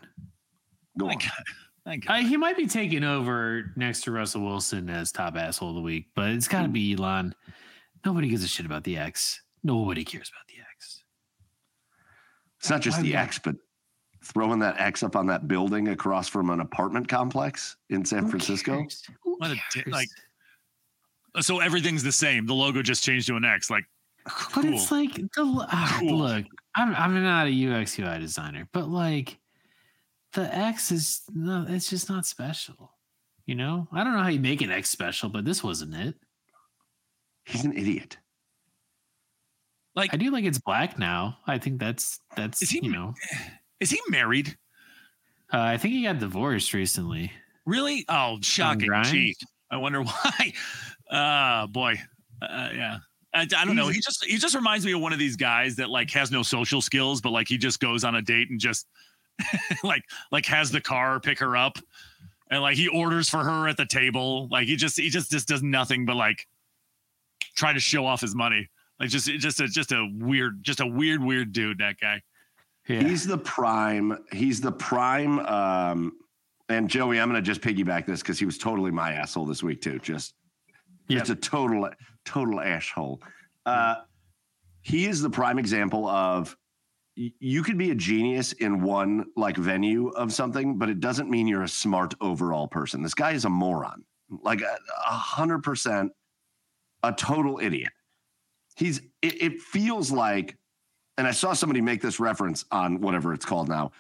Speaker 1: Go on.
Speaker 3: thank God. Thank God.
Speaker 2: Uh, he might be taking over next to Russell Wilson as top asshole of the week, but it's got to be Elon. Nobody gives a shit about the X. Nobody cares about the X.
Speaker 1: It's not just
Speaker 2: Why
Speaker 1: the? X, but throwing that X up on that building across from an apartment complex in San
Speaker 2: Who
Speaker 1: Francisco.
Speaker 2: cares? Who
Speaker 3: What a di-
Speaker 2: cares?
Speaker 3: like- so everything's the same. The logo just changed to an X. Like,
Speaker 2: but it's like the ah,
Speaker 3: Cool.
Speaker 2: look. I'm I'm not a UX UI designer, but like the X is no, it's just not special. You know, I don't know how you make an X special, but this wasn't it.
Speaker 1: He's an idiot.
Speaker 3: like
Speaker 2: I do like it's black now. I think that's that's
Speaker 3: Is he-
Speaker 2: you know.
Speaker 3: is he married?
Speaker 2: Uh, I think he got divorced recently.
Speaker 3: Really? Oh, shocking. Gee, I wonder why. Uh boy. Uh, yeah. I, I don't know. He just he just reminds me of one of these guys that like has no social skills, but like he just goes on a date and just like like has the car pick her up, and like he orders for her at the table. Like he just he just just does nothing but like try to show off his money. Like just just a just a weird just a weird weird dude. That guy.
Speaker 2: Yeah.
Speaker 1: He's the prime. He's the prime. Um, and Joey, I'm going to just piggyback this because he was totally my asshole this week too. Just, just a total, total asshole. Uh, he is the prime example of you could be a genius in one like venue of something, but it doesn't mean you're a smart overall person. This guy is a moron, like a a hundred percent, a total idiot. He's. It, it feels like and I saw somebody make this reference on whatever it's called now.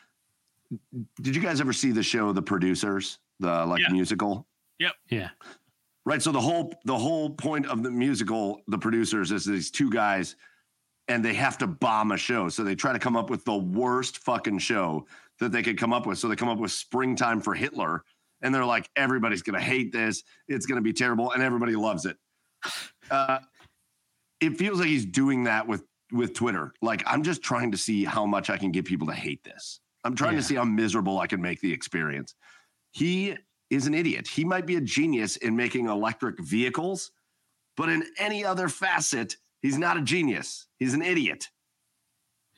Speaker 1: Did you guys ever see the show The Producers, the like
Speaker 3: Yeah.
Speaker 1: musical? Yep.
Speaker 2: Yeah.
Speaker 1: Right. So the whole the whole point of the musical, The Producers, is these two guys, and they have to bomb a show. So they try to come up with the worst fucking show that they could come up with. So they come up with Springtime for Hitler, and they're like, everybody's gonna hate this. It's gonna be terrible, and everybody loves it. Uh, it feels like he's doing that with with Twitter. Like I'm just trying to see how much I can get people to hate this. I'm trying
Speaker 2: Yeah.
Speaker 1: to see how miserable I can make the experience. He is an idiot. He might be a genius in making electric vehicles, but in any other facet, he's not a genius. He's an idiot.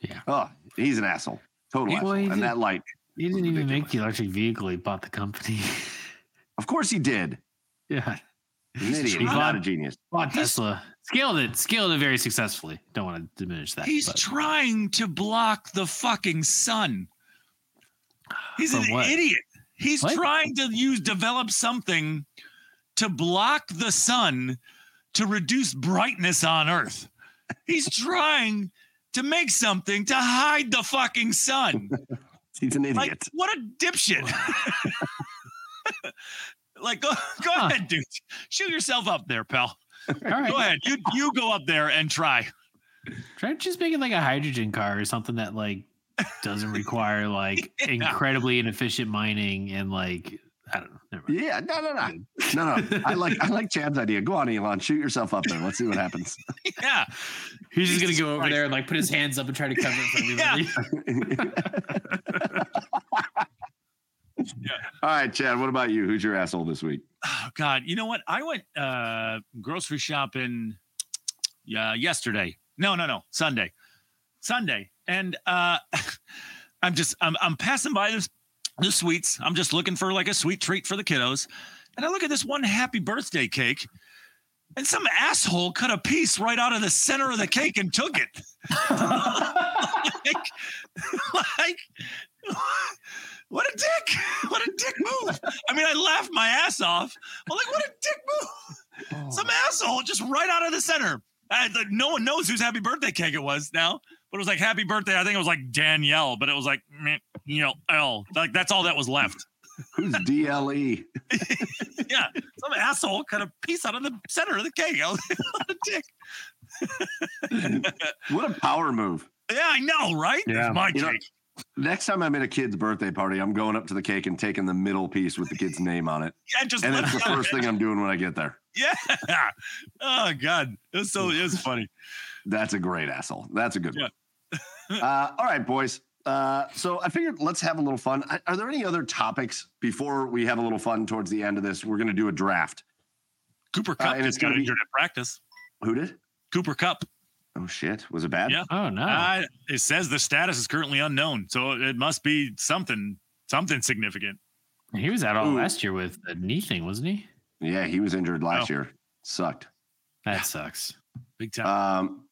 Speaker 2: Yeah.
Speaker 1: Oh, he's an asshole. Total
Speaker 2: He-
Speaker 1: asshole. and that light,
Speaker 2: He didn't even make the electric vehicle. He bought the company.
Speaker 1: of course he did.
Speaker 2: yeah.
Speaker 1: He's an idiot. He's not a genius.
Speaker 2: Bought Tesla. Scaled it. Scaled it very successfully. Don't want to diminish that.
Speaker 3: He's
Speaker 2: but-
Speaker 3: trying to block the fucking sun. He's
Speaker 2: From
Speaker 3: an
Speaker 2: what?
Speaker 3: idiot. He's
Speaker 2: What?
Speaker 3: trying to use develop something to block the sun to reduce brightness on Earth. He's trying to make something to hide the fucking sun.
Speaker 1: He's an idiot.
Speaker 3: Like what a dipshit. like go go
Speaker 2: Huh.
Speaker 3: ahead, dude. Shoot yourself up there, pal.
Speaker 2: All right.
Speaker 3: Go ahead. You you go up there and try.
Speaker 2: Try just making like a hydrogen car or something that like doesn't require like
Speaker 3: Yeah.
Speaker 2: incredibly inefficient mining and like I don't know. Never mind.
Speaker 1: Yeah, no, no, no, no, no. I like I like Chad's idea. Go on, Elon. Shoot yourself up there. Let's see what happens.
Speaker 3: Yeah.
Speaker 2: He's just gonna go over
Speaker 3: Christ.
Speaker 2: there and like put his hands up and try to cover it for
Speaker 3: Yeah.
Speaker 2: Everybody.
Speaker 1: All right, Chad. What about you? Who's your asshole this week?
Speaker 3: Oh God. You know what? I went uh grocery shopping yeah yesterday. No, no, no. Sunday. Sunday. And uh I'm just I'm I'm passing by this the sweets. I'm just looking for like a sweet treat for the kiddos. And I look at this one happy birthday cake. And some asshole cut a piece right out of the center of the cake and took it. like, like what a dick. What a dick move. I mean, I laughed my ass off. I'm like, what a dick move. Oh. Some asshole just right out of the center. I, like, no one knows whose happy birthday cake it was now, but it was like happy birthday. I think it was like Danielle, but it was like, meh, you know, L. Like that's all that was left.
Speaker 1: Who's DLE?
Speaker 3: Yeah. Some asshole cut a piece out of the center of the cake. I was like, what a dick.
Speaker 1: What a power move.
Speaker 3: Yeah, I know, right?
Speaker 2: Yeah.
Speaker 3: It's my
Speaker 1: You know-
Speaker 3: cake.
Speaker 1: Next time I'm at a kid's birthday party, I'm going up to the cake and taking the middle piece with the kid's name on it.
Speaker 3: yeah, just
Speaker 1: And that's the first thing I'm doing when I get there.
Speaker 3: Yeah. Oh God. It was so it was funny.
Speaker 1: That's a great asshole. That's a good
Speaker 3: Yeah.
Speaker 1: one. uh, all right, boys. Uh, so I figured let's have a little fun. Are there any other topics before we have a little fun towards the end of this? We're going to do a draft.
Speaker 3: Cooper
Speaker 1: Uh,
Speaker 3: Cup
Speaker 1: and it's
Speaker 3: got
Speaker 1: be-
Speaker 3: injured at practice.
Speaker 1: Who did?
Speaker 3: Cooper Kupp.
Speaker 1: Oh shit! Was it bad?
Speaker 3: Yeah.
Speaker 2: Oh no.
Speaker 3: Uh, it says the status is currently unknown, so it must be something something significant.
Speaker 2: he was out all
Speaker 1: Ooh.
Speaker 2: last year with a knee thing, wasn't he?
Speaker 1: Yeah, he was injured last
Speaker 3: Oh.
Speaker 1: year. Sucked.
Speaker 2: That sucks.
Speaker 3: Big time.
Speaker 1: Um,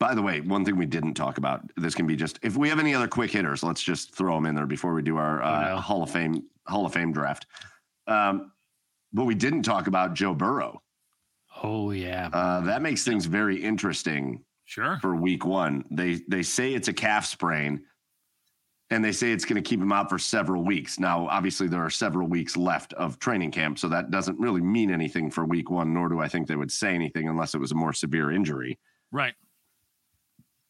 Speaker 1: by the way, one thing we didn't talk about. This can be just if we have any other quick hitters, let's just throw them in there before we do our uh,
Speaker 2: no.
Speaker 1: Hall of Fame Hall of Fame draft. Um, but we didn't talk about Joe Burrow.
Speaker 2: Oh yeah.
Speaker 1: Uh, that makes things very interesting
Speaker 3: sure.
Speaker 1: for Week One. They they say it's a calf sprain, and they say it's going to keep him out for several weeks. Now, obviously, there are several weeks left of training camp, so that doesn't really mean anything for Week One. Nor do I think they would say anything unless it was a more severe injury.
Speaker 3: Right.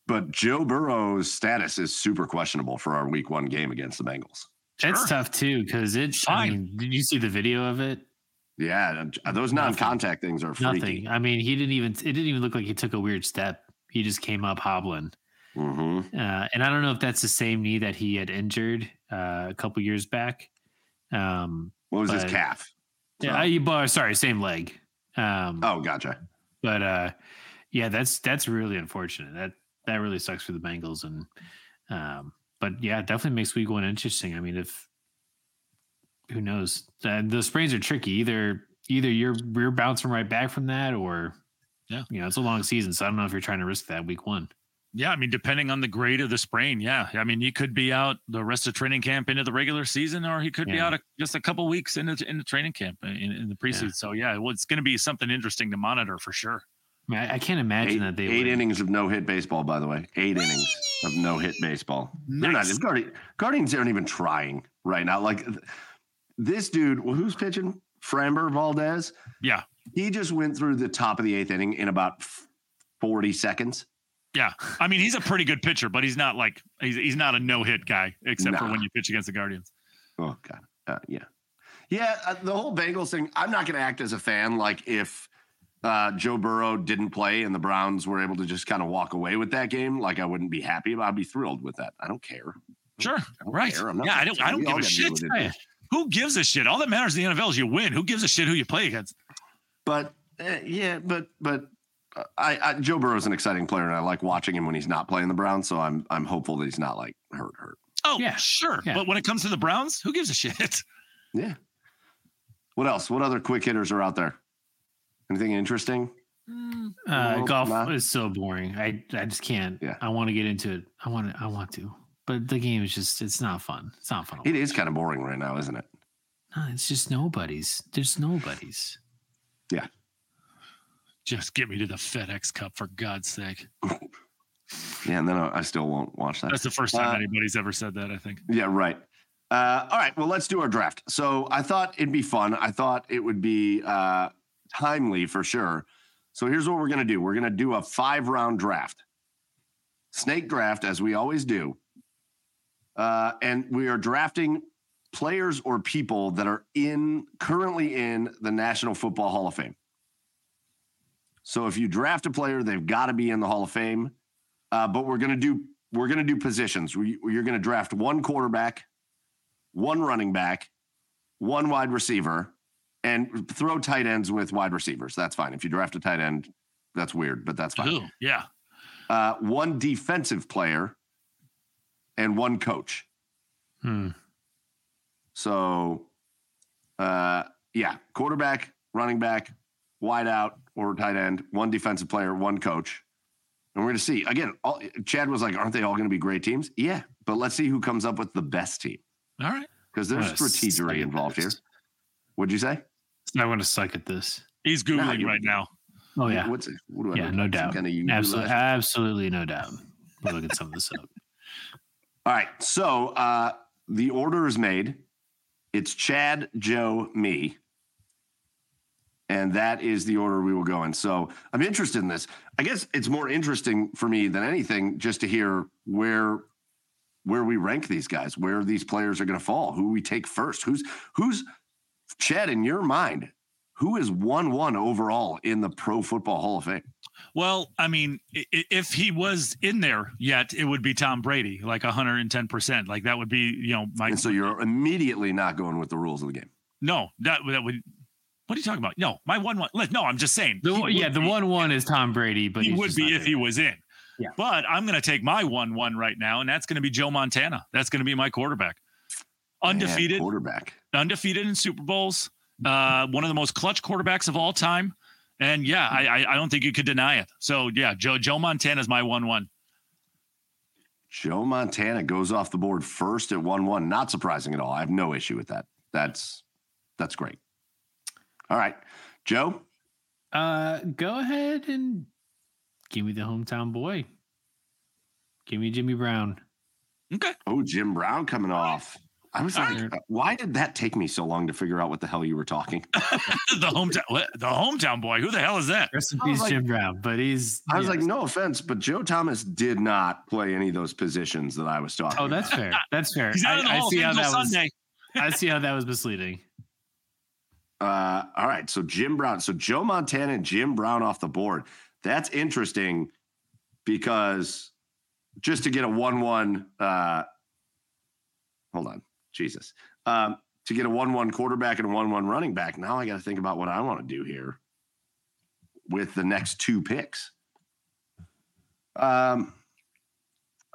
Speaker 1: But Joe Burrow's status is super questionable for our Week One game against the Bengals.
Speaker 2: It's tough too because it's. I mean, did you see the video of it?
Speaker 1: Yeah, uh, those non-contact things are freaky.
Speaker 2: Nothing. I mean, he didn't even. It didn't even look like he took a weird step. He just came up hobbling.
Speaker 1: hmm
Speaker 2: Uh, and I don't know if that's the same knee that he had injured uh, a couple years back. Um,
Speaker 1: What was his
Speaker 2: But-
Speaker 1: calf?
Speaker 2: yeah, I, sorry, same leg. Um,
Speaker 1: Oh, gotcha.
Speaker 2: but uh, yeah, that's that's really unfortunate. That that really sucks for the Bengals. And um, but yeah, it definitely makes week one interesting. I mean, if who knows, uh, the sprains are tricky. Either either you're you're bouncing right back from that, or
Speaker 3: Yeah.
Speaker 2: you know, it's a long season. So I don't know if you're trying to risk that week one.
Speaker 3: Yeah, I mean, depending on the grade of the sprain, yeah. I mean, you could be out the rest of training camp into the regular season, or he could be out a, just a couple weeks into in the training camp uh, in, in the preseason. So yeah, well, it's going to be something interesting to monitor for sure.
Speaker 2: I, mean, I, I can't imagine
Speaker 1: Eight,
Speaker 2: that they
Speaker 1: eight
Speaker 2: would-
Speaker 1: innings of no hit baseball, by the way. Eight innings of no hit baseball. They're not.
Speaker 3: Nice.
Speaker 1: Guardians aren't even trying right now. Like th- this dude, well, who's pitching? Framber Valdez.
Speaker 3: Yeah,
Speaker 1: He just went through the top of the eighth inning in about forty seconds.
Speaker 3: yeah. I mean, he's a pretty good pitcher, but he's not like he's he's not a no hit guy, except for when you pitch against the Guardians.
Speaker 1: Oh God, uh, yeah, yeah. Uh, the whole Bengals thing. I'm not going to act as a fan. Like if uh, Joe Burrow didn't play and the Browns were able to just kind of walk away with that game, like I wouldn't be happy. But I'd be thrilled with that. I don't care.
Speaker 3: Sure,
Speaker 1: I don't
Speaker 3: right?
Speaker 1: care. I'm not
Speaker 3: Yeah, I don't. I don't give a shit.
Speaker 1: With it.
Speaker 2: Yeah.
Speaker 3: Who gives a shit? All that matters in the NFL is you win. Who gives a shit who you play against?
Speaker 1: But uh, yeah, but but uh, I, I Joe Burrow's an exciting player, and I like watching him when he's not playing the Browns. So I'm I'm hopeful that he's not like hurt hurt.
Speaker 3: Oh,
Speaker 2: Yeah,
Speaker 3: sure.
Speaker 2: yeah.
Speaker 3: But when it comes to the Browns, who gives a shit?
Speaker 1: Yeah. What else? What other quick hitters are out there? Anything interesting?
Speaker 2: Uh,
Speaker 1: Well,
Speaker 2: golf
Speaker 1: nah.
Speaker 2: is so boring. I I just can't.
Speaker 1: Yeah.
Speaker 2: I want to get into it. I want to. I want to. But the game is just. It's not fun. It's not fun.
Speaker 1: It is kind of boring right now, isn't it?
Speaker 2: No, it's just nobodies. There's nobodies. Yeah.
Speaker 3: Just get me to the FedEx Cup for God's sake.
Speaker 1: Yeah, and then I still won't watch that.
Speaker 3: That's the first time
Speaker 1: Uh,
Speaker 3: anybody's ever said that. I think.
Speaker 1: Yeah, right. Uh, all right, well, let's do our draft. So I thought it'd be fun. I thought it would be uh, timely for sure. So here's what we're going to do we're going to do a five round draft, snake draft, as we always do. Uh, and we are drafting players or people that are in currently in the National Football Hall of Fame. So if you draft a player, they've got to be in the Hall of Fame. Uh, but we're going to do we're going to do positions. We, you're going to draft one quarterback, one running back, one wide receiver, and throw tight ends with wide receivers. That's fine. If you draft a tight end, that's weird, but that's fine.
Speaker 3: Ooh, yeah.
Speaker 1: Uh, one defensive player and one coach.
Speaker 2: Hmm.
Speaker 1: So, uh, yeah, quarterback, running back, wide out or tight end, one defensive player, one coach. And we're going to see again. All, Chad was like, "Aren't they all going to be great teams?" Yeah, but let's see who comes up with the best team
Speaker 3: All right.
Speaker 1: because there's
Speaker 2: I'm
Speaker 1: strategery involved here. What'd you say?
Speaker 2: I want to suck at this.
Speaker 3: He's Googling
Speaker 1: you-
Speaker 3: right now.
Speaker 2: Oh yeah,
Speaker 1: What's it? What do I
Speaker 2: yeah,
Speaker 1: look
Speaker 2: no?
Speaker 1: Some
Speaker 2: doubt.
Speaker 1: Kind of
Speaker 2: Absolutely, absolutely no doubt. We'll look at some of this up.
Speaker 1: All right. So uh, the order is made. It's Chad, Joe, me. And that is the order we will go in. So I'm interested in this. I guess it's more interesting for me than anything just to hear where where we rank these guys, where these players are going to fall, who we take first, who's who's Chad in your mind, who is one one overall in the Pro Football Hall of Fame?
Speaker 3: Well, I mean, i- i- if he was in there yet, it would be Tom Brady, like 110%. Like that would be, you know, my
Speaker 1: And so you're immediately not going with the rules of the game.
Speaker 3: no, that that would. What are you talking about? No, my one one. No, I'm just saying.
Speaker 2: The yeah,
Speaker 3: would
Speaker 2: the
Speaker 3: be-
Speaker 2: one one is Tom Brady, but
Speaker 3: he would be if
Speaker 2: there.
Speaker 3: he was in.
Speaker 2: Yeah.
Speaker 3: But I'm going to take my one one right now, and that's going to be Joe Montana. That's going to be my quarterback.
Speaker 1: Man,
Speaker 3: Undefeated,
Speaker 1: quarterback.
Speaker 3: undefeated in Super Bowls. Uh, one of the most clutch quarterbacks of all time. And yeah, I, I I don't think you could deny it. So yeah, Joe Joe Montana is my one one.
Speaker 1: Joe Montana goes off the board first at 1 1. Not surprising at all. I have no issue with that. That's that's great. All right. Joe,
Speaker 2: Uh, go ahead and give me the hometown boy. Give me Jimmy Brown.
Speaker 3: Okay.
Speaker 1: oh, Jim Brown coming off. I was like,
Speaker 2: right.
Speaker 1: why did that take me so long to figure out what the hell you were talking?
Speaker 3: the hometown what? the hometown boy. Who the hell is that?
Speaker 2: Rest in peace,
Speaker 1: like-
Speaker 2: Jim Brown. But he's.
Speaker 1: I was like, no offense, but Joe Thomas did not play any of those positions that I was talking
Speaker 2: Oh, that's
Speaker 1: about.
Speaker 2: fair. That's fair.
Speaker 3: He's out of the
Speaker 2: I, I see how
Speaker 3: until
Speaker 2: that was. I see how that was misleading.
Speaker 1: Uh, all right. So Jim Brown. So Joe Montana and Jim Brown off the board. That's interesting because just to get a 1 1, uh, hold on. Jesus. Um, to get a 1 1 quarterback and a 1 1 running back, now I got to think about what I want to do here with the next two picks. Um,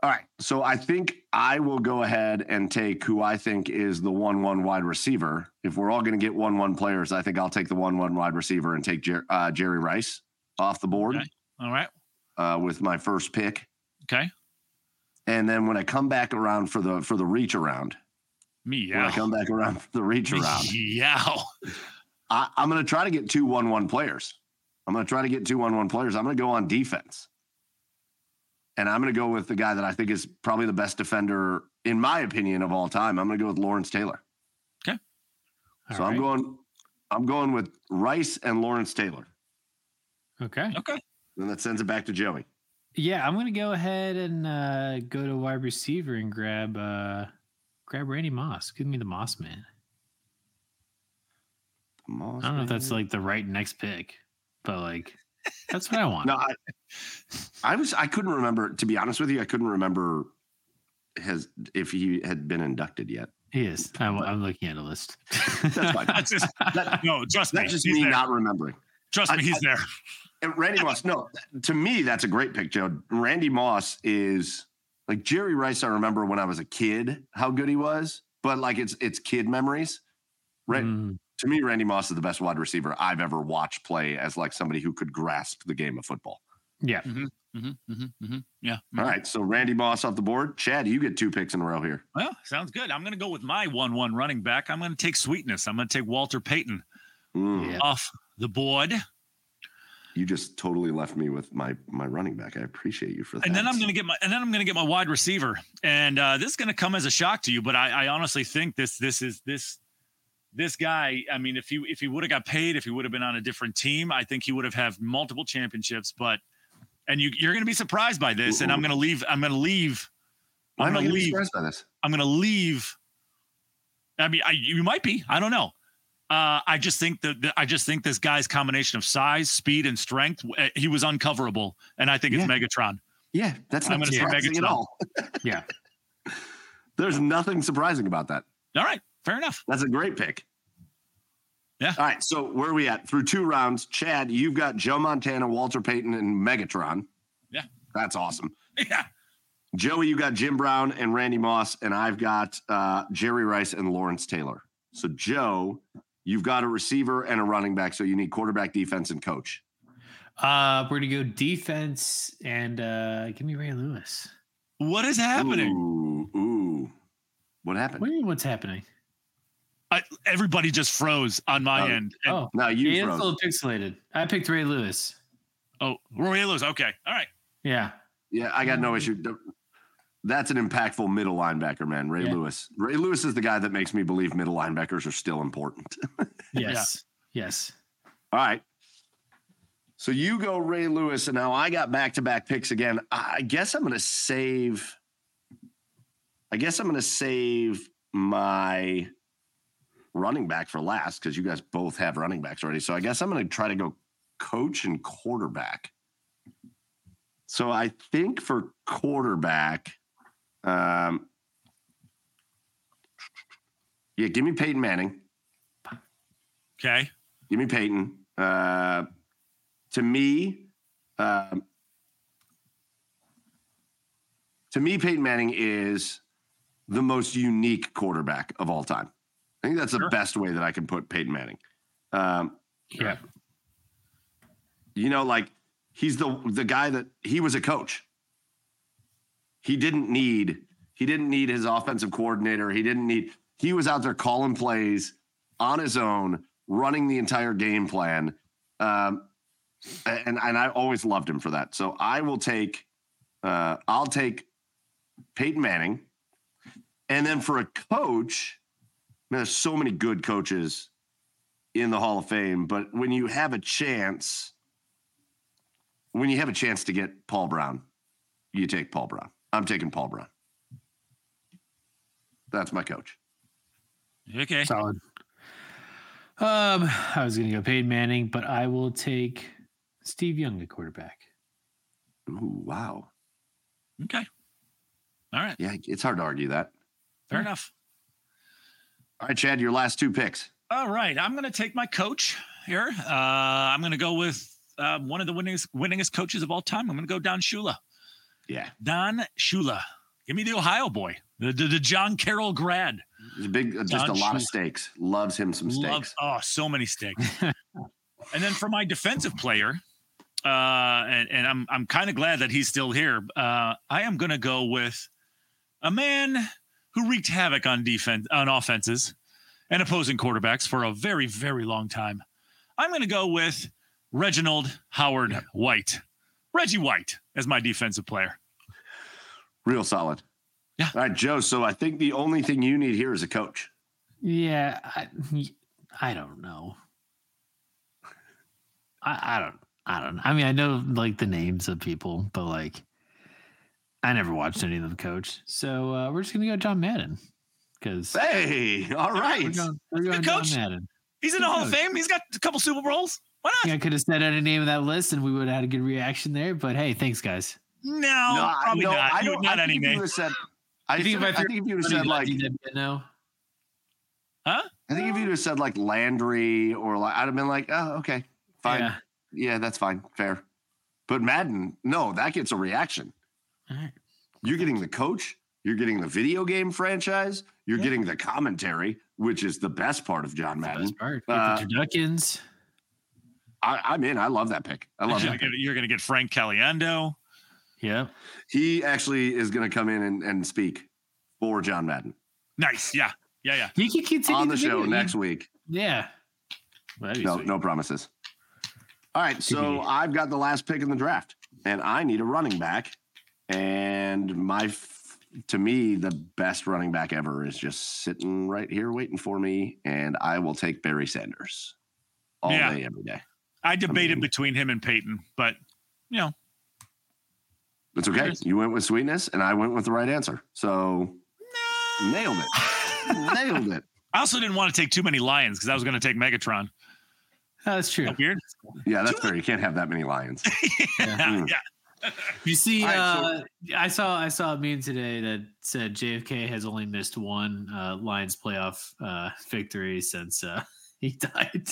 Speaker 1: all right. So I think I will go ahead and take who I think is the 1 1 wide receiver. If we're all going to get 1 1 players, I think I'll take the 1 1 wide receiver and take Jer- uh, Jerry Rice off the board
Speaker 3: Okay. All right.
Speaker 1: uh, with my first pick.
Speaker 3: Okay.
Speaker 1: And then when I come back around for the for the reach around,
Speaker 3: Me,
Speaker 1: when I
Speaker 3: yeah.
Speaker 1: come back around the reach around,
Speaker 3: Yeah.
Speaker 1: I, I'm going to try to get two one one players. I'm going to try to get two one one players. I'm going to go on defense, and I'm going to go with the guy that I think is probably the best defender in my opinion of all time. I'm going to go with Lawrence Taylor. Okay. So
Speaker 2: All
Speaker 1: I'm going. I'm going with Rice and Lawrence Taylor.
Speaker 2: Okay.
Speaker 3: Okay.
Speaker 1: And that sends it back to Joey.
Speaker 2: Yeah, I'm gonna go ahead and uh, go to wide receiver and grab uh, grab Randy Moss. Give me the Moss man.
Speaker 1: Moss,
Speaker 2: I don't know if that's like the right next pick, but like that's what I want.
Speaker 1: No, I, I was. I couldn't remember. To be honest with you, I couldn't remember his if he had been inducted yet.
Speaker 2: He is. I'm, I'm looking at a list.
Speaker 1: That's fine.
Speaker 3: That's just
Speaker 1: That-
Speaker 3: no. Trust me.
Speaker 1: That's just
Speaker 3: he's
Speaker 1: me
Speaker 3: there.
Speaker 1: not remembering.
Speaker 3: Trust me.
Speaker 1: I-
Speaker 3: He's there.
Speaker 1: Randy Moss, no, to me, that's a great pick, Joe. Randy Moss is like Jerry Rice. I remember when I was a kid how good he was, but like it's it's kid memories. Right.
Speaker 2: Mm,
Speaker 1: To me, Randy Moss is the best wide receiver I've ever watched play as like somebody who could grasp the game of football.
Speaker 2: yeah.
Speaker 3: Mm-hmm. Mm-hmm, mm-hmm, Yeah.
Speaker 1: All right. So Randy Moss off the board. Chad, you get two picks in a row here.
Speaker 3: Well, sounds good. I'm going to go with my one-one running back. I'm going to take Sweetness. I'm going to take Walter Payton
Speaker 1: Mm,
Speaker 2: Yeah.
Speaker 3: off the board,
Speaker 1: You just totally left me with my my running back. I appreciate you for that.
Speaker 3: and then I'm going to get my and then I'm going to get my wide receiver. And uh, this is going to come as a shock to you, but I, I honestly think this this is this this guy, I mean, if he if he would have got paid, if he would have been on a different team, I think he would have had multiple championships. But and you you're going to be surprised by this, and I'm going to leave. I'm going to leave. I'm
Speaker 1: am
Speaker 3: going to
Speaker 1: be
Speaker 3: leave.
Speaker 1: surprised by this?
Speaker 3: I'm going to leave. I mean, I, you might be. I don't know. Uh, I just think that I just think this guy's combination of size, speed, and strength. uh, He was uncoverable, and I think it's
Speaker 1: Yeah.
Speaker 3: Megatron.
Speaker 1: Yeah, that's not surprising at all.
Speaker 2: Yeah.
Speaker 1: There's nothing surprising about that.
Speaker 3: All right, fair enough.
Speaker 1: That's a great pick.
Speaker 3: Yeah.
Speaker 1: All right. So where are we at? Through two rounds, Chad, you've got Joe Montana, Walter Payton, and Megatron.
Speaker 3: Yeah.
Speaker 1: That's awesome.
Speaker 3: Yeah,
Speaker 1: Joey, you got Jim Brown and Randy Moss, and I've got uh, Jerry Rice and Lawrence Taylor. So Joe, you've got a receiver and a running back, so you need quarterback, defense, and coach.
Speaker 2: Uh, we're gonna go defense and uh, give me Ray Lewis.
Speaker 3: what is happening?
Speaker 1: Ooh, ooh. What happened?
Speaker 2: What do you mean, what's happening?
Speaker 3: I, everybody just froze on my
Speaker 1: Oh.
Speaker 3: end. And-
Speaker 2: Oh,
Speaker 1: No, you
Speaker 2: yeah, it's a
Speaker 1: froze.
Speaker 2: little pixelated. I picked Ray Lewis.
Speaker 3: oh, Ray Lewis. Okay, all right.
Speaker 2: Yeah.
Speaker 1: Yeah, I got no issue. That's an impactful middle linebacker, man. Ray
Speaker 2: Yeah.
Speaker 1: Lewis. Ray Lewis is the guy that makes me believe middle linebackers are still important.
Speaker 2: Yes. Yes.
Speaker 1: All right. So you go Ray Lewis, and now I got back to back picks again. I guess I'm going to save. I guess I'm going to save my running back for last because you guys both have running backs already. So I guess I'm going to try to go coach and quarterback. So I think for quarterback, um, yeah, give me Peyton Manning.
Speaker 3: Okay.
Speaker 1: Give me Peyton. Uh, to me, um, to me, Peyton Manning is the most unique quarterback of all time. I think that's the
Speaker 3: Sure.
Speaker 1: best way that I can put Peyton Manning. Um,
Speaker 2: Yeah.
Speaker 1: you know, like he's the the guy that he was a coach. He didn't need he didn't need his offensive coordinator. He didn't need he was out there calling plays on his own, running the entire game plan. Um, and and I always loved him for that. So I will take uh, I'll take Peyton Manning. And then for a coach, there's so many good coaches in the Hall of Fame, but when you have a chance, when you have a chance to get Paul Brown, you take Paul Brown. I'm taking Paul Brown. That's my coach.
Speaker 3: Okay.
Speaker 2: Solid. Um, I was gonna go Peyton Manning, but I will take Steve Young at quarterback.
Speaker 1: Ooh, wow.
Speaker 3: Okay. All right.
Speaker 1: Yeah, it's hard to argue that.
Speaker 3: Fair enough.
Speaker 1: All right, Chad, your last two picks.
Speaker 3: All right. I'm going to take my coach here. Uh, I'm going to go with uh, one of the winningest, winningest coaches of all time. I'm going to go Don Shula.
Speaker 1: Yeah,
Speaker 3: Don Shula. Give me the Ohio boy, the, the, the John Carroll grad.
Speaker 1: it's a big, just
Speaker 3: Don
Speaker 1: a lot of
Speaker 3: Shula.
Speaker 1: steaks. Loves him some steaks.
Speaker 3: Love, oh, so many steaks. and then for my defensive player, uh, and, and I'm I'm kind of glad that he's still here. Uh, I am going to go with a man who wreaked havoc on defense on offenses and opposing quarterbacks for a very very long time. I'm going to go with Reginald Howard White, Reggie White, as my defensive player.
Speaker 1: Real solid.
Speaker 3: Yeah.
Speaker 1: All right, Joe. So I think the only thing you need here is a coach.
Speaker 2: Yeah, I, I don't know. I, I don't. I don't. I mean, I know like the names of people, but like, I never watched any of them coach. So uh, we're just gonna go John Madden because
Speaker 1: Hey, all right, we're
Speaker 2: going, we're going
Speaker 3: Good
Speaker 2: John. Madden.
Speaker 3: He's in the Hall of? Fame. He's got a couple Super Bowls. Why not?
Speaker 2: I could have said any name of that list, and we would have had a good reaction there. But hey, thanks, guys.
Speaker 3: No,
Speaker 1: I-
Speaker 3: probably
Speaker 1: no,
Speaker 3: not.
Speaker 1: I
Speaker 3: You-
Speaker 1: don't.
Speaker 3: not
Speaker 1: I
Speaker 3: any
Speaker 1: think if you
Speaker 3: name.
Speaker 1: would've said. I
Speaker 2: think
Speaker 1: think,
Speaker 2: if I
Speaker 1: I think if you would have said like,
Speaker 2: no,
Speaker 3: Huh?
Speaker 1: I think if you would have said like Landry or like, I'd have been like, oh, okay, fine,
Speaker 2: Yeah.
Speaker 1: yeah, that's fine, fair. But Madden, no, that gets a reaction.
Speaker 2: All right.
Speaker 1: You're getting the coach, you're getting the video game franchise, you're
Speaker 3: Yeah.
Speaker 1: getting the commentary, which is the best part of John
Speaker 2: That's the
Speaker 1: Madden.
Speaker 2: best part.
Speaker 1: Uh,
Speaker 2: the turduckens.
Speaker 1: I, I'm in. I love that pick. I love
Speaker 3: You're
Speaker 1: that.
Speaker 3: gonna,
Speaker 1: Pick.
Speaker 3: get, you're gonna get Frank Caliendo.
Speaker 2: Yeah,
Speaker 1: He actually is going to come in and, and speak for John Madden
Speaker 3: Nice. Yeah. Yeah. Yeah.
Speaker 2: You can continue
Speaker 1: on the show
Speaker 2: video.
Speaker 1: next week.
Speaker 2: Yeah. Well,
Speaker 1: No,
Speaker 2: sweet.
Speaker 1: no promises. All right, so I've got the last pick in the draft, and I need a running back. And my f- to me, the best running back ever is just sitting right here waiting for me, and I will take Barry Sanders all
Speaker 3: Yeah.
Speaker 1: day, every day.
Speaker 3: I debated
Speaker 1: mean-
Speaker 3: between him and Peyton, but you know,
Speaker 1: It's okay. You went with sweetness, and I went with the right answer. So nailed it. nailed it.
Speaker 3: I also didn't want to take too many lions because I was going to take Megatron.
Speaker 2: That's true.
Speaker 3: Weird.
Speaker 1: Yeah, that's fair. You can't have that many lions.
Speaker 3: yeah.
Speaker 2: You see,
Speaker 1: All right,
Speaker 2: uh, I saw I saw a meme today that said JFK has only missed one uh, Lions playoff uh, victory since uh, he died.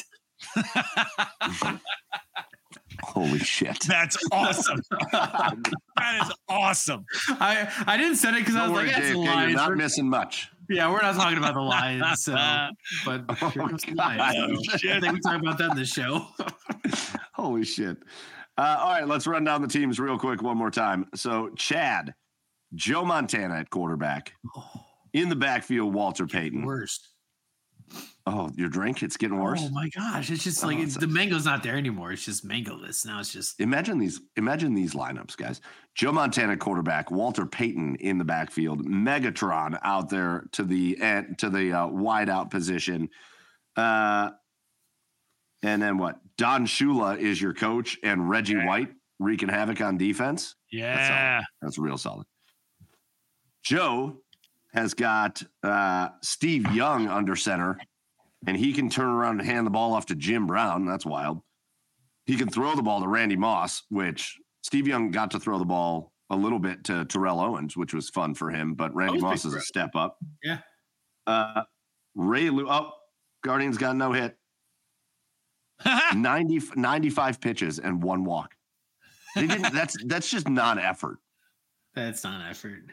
Speaker 1: Holy shit.
Speaker 3: That's awesome. that is awesome.
Speaker 2: I I didn't say it because I was
Speaker 1: worry,
Speaker 2: like, that's the
Speaker 1: JFK, you're not
Speaker 2: We're-
Speaker 1: missing much.
Speaker 2: yeah, we're not talking about the Lions. So, but
Speaker 1: Oh,
Speaker 2: here comes the Lions. So I think we talk about that in the show.
Speaker 1: Holy shit. Uh, all right, let's run down the teams real quick one more time. So, Chad, Joe Montana at quarterback. In the backfield, Walter Payton.
Speaker 2: Worst.
Speaker 1: Oh, your drink? It's getting worse.
Speaker 2: Oh my gosh! It's just like
Speaker 1: Oh,
Speaker 2: it's,
Speaker 1: it's-
Speaker 2: the mango's not there anymore. It's just mango-less now. It's just
Speaker 1: Imagine these. Imagine these lineups, guys. Joe Montana quarterback, Walter Payton in the backfield, Megatron out there to the end to the uh, wide out position, uh, and then what? Don Shula is your coach, and Reggie
Speaker 3: Yeah.
Speaker 1: White wreaking havoc on defense.
Speaker 3: Yeah.
Speaker 1: That's real solid. Joe has got uh, Steve Young under center, and he can turn around and hand the ball off to Jim Brown. That's wild. He can throw the ball to Randy Moss, which Steve Young got to throw the ball a little bit to Terrell Owens, which was fun for him. But Randy Moss is a step up.
Speaker 2: Yeah.
Speaker 1: Uh, Ray Lou. Oh, Guardians got no hit. 90, 95 pitches and one walk. They didn't. that's that's just not effort.
Speaker 2: that's not effort.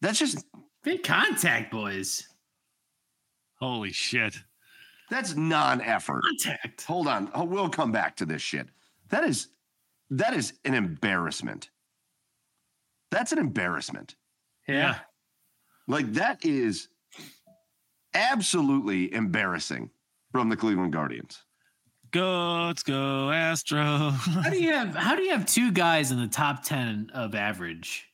Speaker 1: That's just
Speaker 2: Big contact, boys.
Speaker 3: Holy shit.
Speaker 1: That's non-effort.
Speaker 2: Contact.
Speaker 1: Hold on. Oh, we'll come back to this shit. That is that is an embarrassment. That's an embarrassment.
Speaker 2: Yeah.
Speaker 1: Like that is absolutely embarrassing from the Cleveland Guardians.
Speaker 3: Go, let's go, Astro.
Speaker 2: How do you have how do you have two guys in the top ten of average?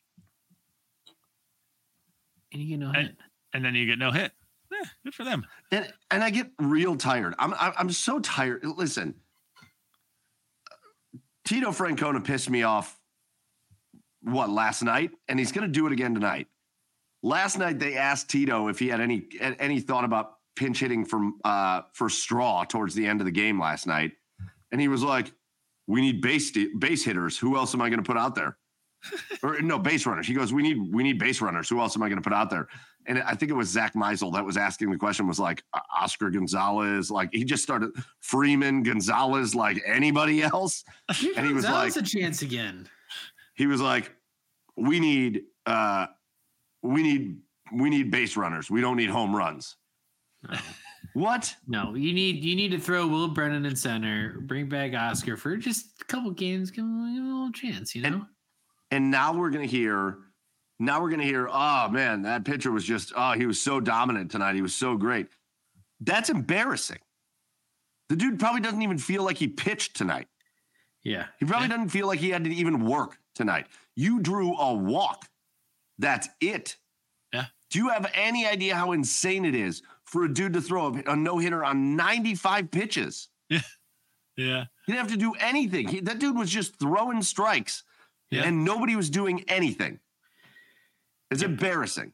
Speaker 2: And you get no
Speaker 3: And-
Speaker 2: hit.
Speaker 3: and then you get no hit. Yeah, good for them.
Speaker 1: And and I get real tired. I'm I'm I'm so tired. Listen, Tito Francona pissed me off. What last night, and he's going to do it again tonight. Last night they asked Tito if he had any any thought about pinch hitting from uh, for straw towards the end of the game last night, and he was like, "We need base base hitters. Who else am I going to put out there?" or no base runners. He goes, "We need we need base runners. Who else am I going to put out there?" And I think it was Zach Meisel that was asking the question was like Oscar Gonzalez, like he just started Freeman Gonzalez, like anybody else. And he was
Speaker 2: Gonzalez
Speaker 1: like-
Speaker 2: a chance again.
Speaker 1: He was like, we need, uh, we need, we need base runners. We don't need home runs.
Speaker 2: No.
Speaker 1: What?
Speaker 2: No, you need you need to throw Will Brennan in center, bring back Oscar for just a couple games, give him, give him a little chance, you know.
Speaker 1: And- And now we're gonna hear, now we're gonna hear, oh man, that pitcher was just, oh, he was so dominant tonight. He was so great. That's embarrassing. The dude probably doesn't even feel like he pitched tonight.
Speaker 2: yeah,
Speaker 1: He probably doesn't feel like he had to even work tonight. You drew a walk. That's it.
Speaker 3: Yeah.
Speaker 1: Do you have any idea how insane it is for a dude to throw a, a no hitter on 95 pitches?
Speaker 3: Yeah. Yeah.
Speaker 1: He didn't have to do anything. He, that dude was just throwing strikes
Speaker 2: Yeah.
Speaker 1: and nobody was doing anything. It's embarrassing.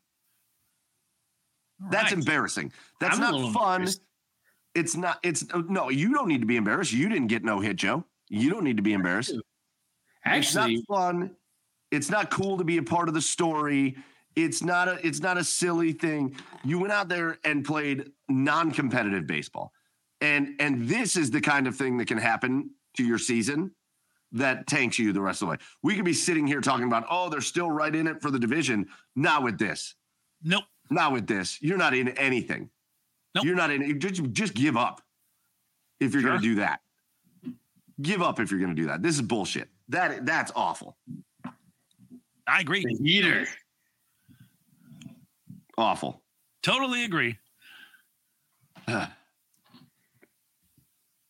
Speaker 1: That's embarrassing. That's
Speaker 2: I'm
Speaker 1: not fun. It's not, it's uh, no, you don't need to be embarrassed. You didn't get no hit, Joe. You don't need to be embarrassed.
Speaker 2: actually,
Speaker 1: it's not fun. It's not cool to be a part of the story. It's not a it's not a silly thing. You went out there and played non-competitive baseball. And and this is the kind of thing that can happen to your season that tanks you the rest of the way. We could be sitting here talking about, oh, they're still right in it for the division. Not with this.
Speaker 3: Nope.
Speaker 1: Not with this. You're not in anything.
Speaker 3: Nope.
Speaker 1: You're not in just just give up if you're
Speaker 3: Sure.
Speaker 1: gonna do that. Give up if you're gonna do that. This is bullshit. That that's awful.
Speaker 3: I agree.
Speaker 2: the heater.
Speaker 1: Awful.
Speaker 3: Totally agree.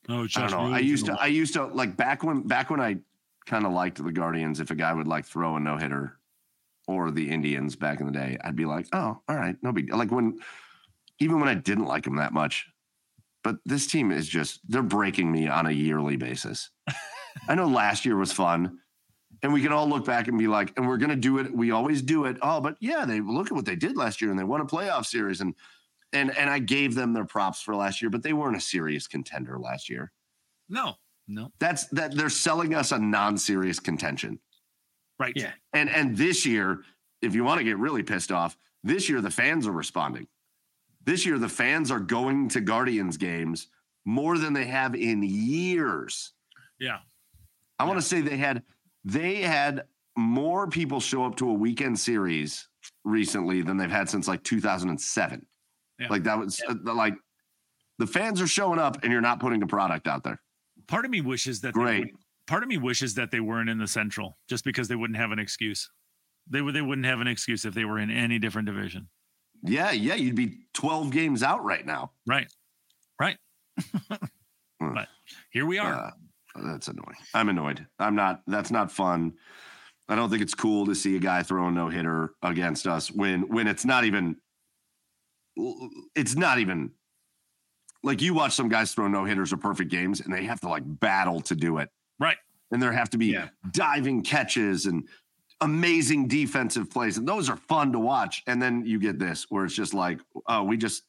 Speaker 3: Oh,
Speaker 1: I don't know. I used to I used to like back when back when I kind of liked the Guardians if a guy would like throw a no hitter or the Indians back in the day, I'd be like, oh, all right, no big. Like when, even when I didn't like them that much, but this team is just, they're breaking me on a yearly basis. I know last year was fun. And we can all look back and be like, and we're going to do it. We always do it. Oh, but yeah, they look at what they did last year and they won a playoff series. And, and, and I gave them their props for last year, but they weren't a serious contender last year.
Speaker 3: No, no.
Speaker 1: That's that they're selling us a non-serious contention.
Speaker 3: Right.
Speaker 2: Yeah.
Speaker 1: And and this year, if you want to get really pissed off, this year the fans are responding. This year the fans are going to Guardians games more than they have in years.
Speaker 3: Yeah.
Speaker 1: I want to say they had they had more people show up to a weekend series recently than they've had since like 2007.
Speaker 3: Yeah.
Speaker 1: Like that was uh, like the fans are showing up and you're not putting a product out there.
Speaker 3: Part of me wishes that they
Speaker 1: Great.
Speaker 3: part of me wishes that they weren't in the central just because they wouldn't have an excuse. They would they wouldn't have an excuse if they were in any different division.
Speaker 1: Yeah, yeah, you'd be 12 games out right now.
Speaker 3: Right. Right. but here we are.
Speaker 1: Uh, that's annoying. I'm annoyed. I'm not. That's not fun. I don't think it's cool to see a guy throw a no hitter against us when when it's not even. It's not even. Like you watch some guys throw no hitters or perfect games, and they have to like battle to do it.
Speaker 3: Right.
Speaker 1: And there have to be
Speaker 2: Yeah.
Speaker 1: diving catches and amazing defensive plays, and those are fun to watch. And then you get this, where it's just like, oh, we just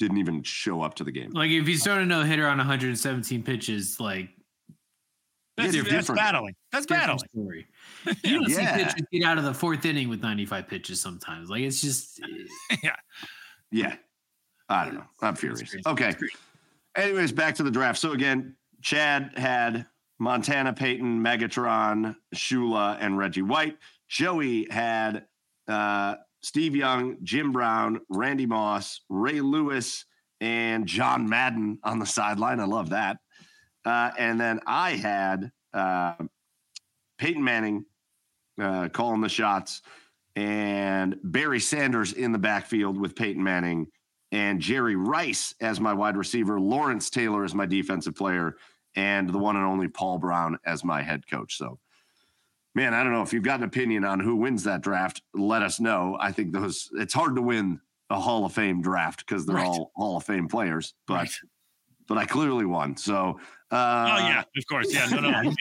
Speaker 1: didn't even show up to the game.
Speaker 2: Like if he's throwing a no hitter on 117 pitches, like
Speaker 3: That's,
Speaker 1: Yeah,
Speaker 3: that's
Speaker 1: different.
Speaker 3: battling. That's
Speaker 2: different
Speaker 3: battling.
Speaker 2: story. You don't
Speaker 1: Yeah.
Speaker 2: see pitchers get out of the fourth inning with 95 pitches sometimes. Like it's just
Speaker 1: Yeah. I don't know. I'm furious. Okay. Anyways, back to the draft. So again, Chad had Montana, Peyton, Megatron, Shula, and Reggie White. Joey had uh, Steve Young, Jim Brown, Randy Moss, Ray Lewis, and John Madden on the sideline. I love that. Uh, and then I had uh, Peyton Manning uh, calling the shots and Barry Sanders in the backfield with Peyton Manning and Jerry Rice as my wide receiver, Lawrence Taylor as my defensive player, and the one and only Paul Brown as my head coach. So, man, I don't know if you've got an opinion on who wins that draft. Let us know. I think those it's hard to win a Hall of Fame draft because they're
Speaker 3: Right.
Speaker 1: all Hall of Fame players, but
Speaker 3: Right.
Speaker 1: But I clearly won. So, uh,
Speaker 3: oh yeah, of course. Yeah, no, no.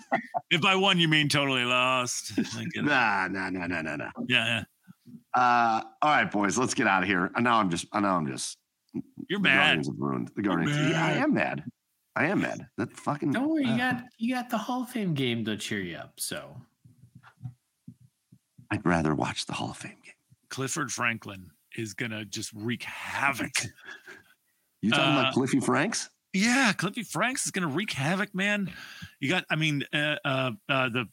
Speaker 3: if by one you mean totally lost. I get it.
Speaker 1: Nah, nah, nah, nah, nah, nah.
Speaker 3: Yeah, yeah.
Speaker 1: Uh, all right, boys, let's get out of here. And now I'm just, I know I'm just
Speaker 3: You're
Speaker 1: The
Speaker 3: mad.
Speaker 1: Guardians have ruined the Guardians. Yeah, I am mad. I am mad. That fucking.
Speaker 2: don't worry, you
Speaker 1: uh,
Speaker 2: got you got the Hall of Fame game to cheer you up. So
Speaker 1: I'd rather watch the Hall of Fame game.
Speaker 3: Clifford Franklin is gonna just wreak havoc.
Speaker 1: You talking
Speaker 3: Uh,
Speaker 1: about Cliffy Franks?
Speaker 3: Yeah, Cliffy Franks is going to wreak havoc, man. You got, I mean, uh, uh, uh, the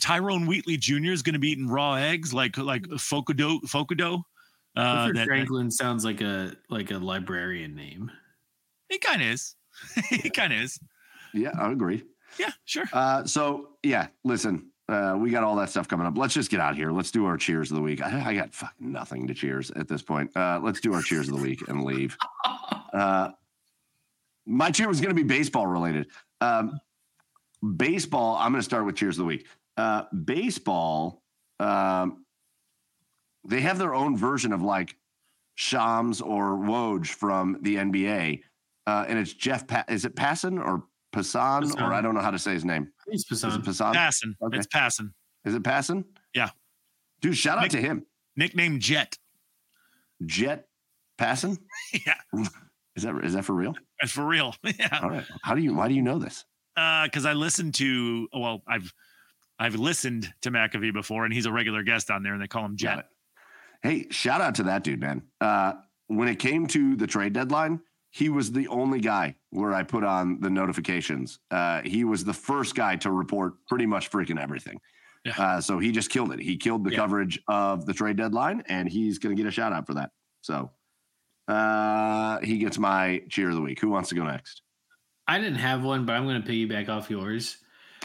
Speaker 3: Tyrone Wheatley Jr. is going to be eating raw eggs like like Focudo. Focudo. Uh,
Speaker 2: Clifford
Speaker 3: that,
Speaker 2: Franklin sounds like a like a librarian name.
Speaker 3: he kind of is. he kind of is.
Speaker 1: Yeah, I agree.
Speaker 3: Yeah, sure.
Speaker 1: Uh, so yeah, listen, uh, we got all that stuff coming up. Let's just get out of here. Let's do our cheers of the week. I, I got fucking nothing to cheers at this point. Uh, let's do our cheers of the week and leave. Uh, my cheer was going to be baseball related. Um, baseball. I'm going to start with cheers of the week. Uh, baseball. Um, they have their own version of like Shams or Woj from the NBA, uh, and it's Jeff. Pa- is it Passan or Passan or I don't know how to say his name.
Speaker 2: He's
Speaker 1: Is it
Speaker 2: Passan.
Speaker 1: Passan? Okay.
Speaker 3: It's passing.
Speaker 1: Is it Passan?
Speaker 3: Yeah.
Speaker 1: Dude, shout out to him.
Speaker 3: Nickname Jet.
Speaker 1: Jet Passan.
Speaker 3: Yeah,
Speaker 1: Is that is that for real?
Speaker 3: that's for real. yeah.
Speaker 1: All right. How do you? Why do you know this?
Speaker 3: because I listened to well, I've I've listened to McAfee before, and he's a regular guest on there, and they call him Jet.
Speaker 1: Hey, shout out to that dude, man. Uh, when it came to the trade deadline, he was the only guy where I put on the notifications. Uh, he was the first guy to report pretty much freaking everything.
Speaker 3: Yeah.
Speaker 1: Uh, so he just killed it. He killed the
Speaker 2: Yeah.
Speaker 1: coverage of the trade deadline, and he's going to get a shout out for that. So uh, he gets my cheer of the week. Who wants to go next?
Speaker 2: I didn't have one, but I'm going to piggyback off yours.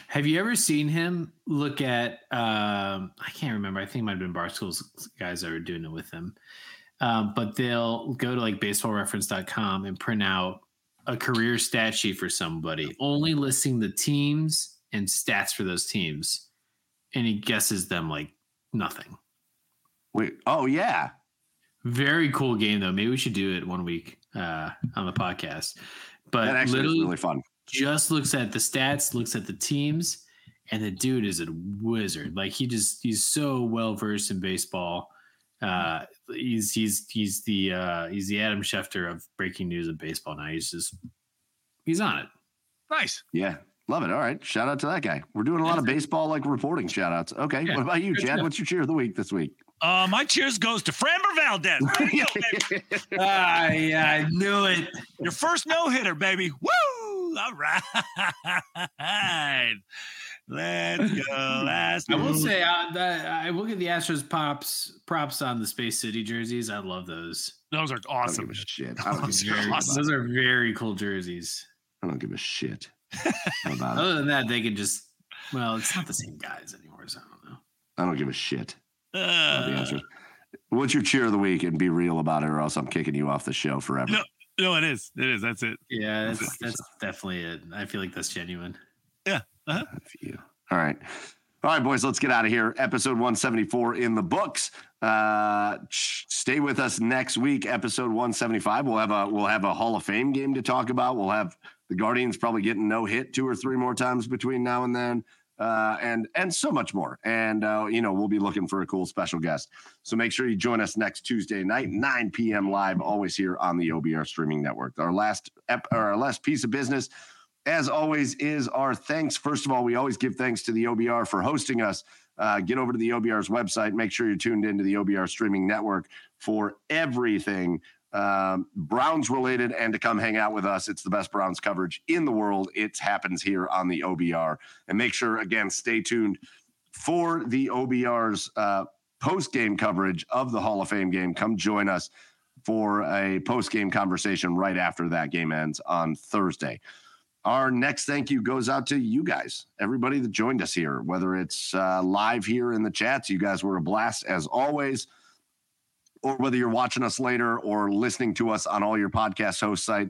Speaker 2: Have you ever seen him look at? Um, I can't remember. I think it might have been Barstool's guys that were doing it with him. Um, but they'll go to like baseballreference.com and print out a career stat sheet for somebody, only listing the teams and stats for those teams. And he guesses them like Nothing.
Speaker 1: Wait. Oh yeah.
Speaker 2: Very cool game though. Maybe we should do it one week uh, on the podcast. But
Speaker 1: That actually
Speaker 2: literally
Speaker 1: really fun.
Speaker 2: just looks at the stats, looks at the teams, and the dude is a wizard. Like he just he's so well versed in baseball. Uh, he's he's he's the uh, he's the Adam Schefter of breaking news of baseball now. He's just he's on it.
Speaker 3: Nice.
Speaker 1: Yeah. Love it. All right. Shout out to that guy. We're doing a lot of baseball like reporting shout outs. Okay.
Speaker 2: Yeah,
Speaker 1: What about you, Chad? What's your cheer of the week this week?
Speaker 3: Uh, my cheers goes to Framber Valdez. Way to go, baby.
Speaker 2: Ah, yeah, I knew it.
Speaker 3: Your first no hitter, baby. Woo! All right. Let's go. Last
Speaker 2: I will say uh, that I will give the Astros props props on the Space City jerseys. I love those.
Speaker 3: those are awesome.
Speaker 1: shit. I don't,
Speaker 3: Those
Speaker 1: give,
Speaker 3: are
Speaker 1: a shit
Speaker 3: awesome.
Speaker 2: Those are very cool jerseys.
Speaker 1: I don't give a shit about it.
Speaker 2: Other than that, they can just well, it's not the same guys anymore, so I don't know.
Speaker 1: I don't give a shit about the answer. What's your cheer of the week? And be real about it, or else I'm kicking you off the show forever.
Speaker 3: No. no, it is. It is. That's it.
Speaker 2: Yeah,
Speaker 1: That's
Speaker 2: that's that's definitely it. I feel like that's genuine.
Speaker 1: Good for you. All right. All right, boys, let's get out of here. Episode 174 in the books. Uh stay with us next week, episode 175. We'll have a we'll have a Hall of Fame game to talk about. We'll have the Guardians probably getting no hit two or three more times between now and then. Uh, and and so much more. And uh, you know, we'll be looking for a cool special guest. So make sure you join us next Tuesday night, 9 p.m. live, always here on the OBR streaming network. Our last ep- or our last piece of business as always, is our thanks. First of all, we always give thanks to the OBR for hosting us. Uh, get over to the OBR's website. Make sure you're tuned into the OBR streaming network for everything um, Browns related and to come hang out with us. It's the best Browns coverage in the world. It happens here on the OBR. And make sure, again, stay tuned for the OBR's uh, post game coverage of the Hall of Fame game. Come join us for a post game conversation right after that game ends on Thursday. Our next thank you goes out to you guys, everybody that joined us here, whether it's uh, live here in the chats. You guys were a blast as always, or whether you're watching us later or listening to us on all your podcast host site.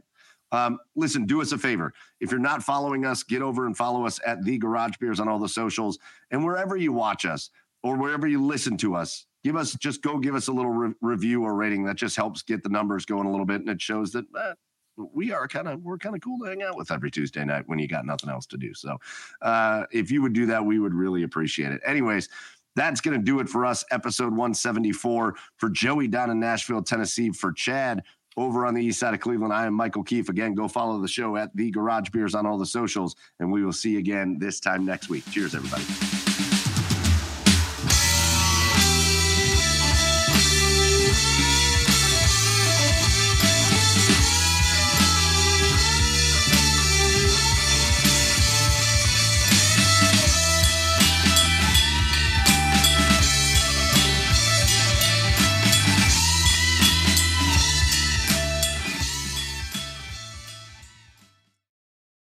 Speaker 1: Um, listen, do us a favor. If you're not following us, get over and follow us at the Garage Beers on all the socials and wherever you watch us or wherever you listen to us. Give us just go give us a little re- review or rating. That just helps get the numbers going a little bit, and it shows that eh, we are kind of we're kind of cool to hang out with every Tuesday night when you got nothing else to do. So uh, if you would do that, we would really appreciate it. Anyways, that's going to do it for us. Episode 174 for Joey down in Nashville, Tennessee. For Chad over on the east side of Cleveland, I am Michael Keefe. Again, go follow the show at the Garage Beers on all the socials, and we will see you again this time next week. Cheers, everybody.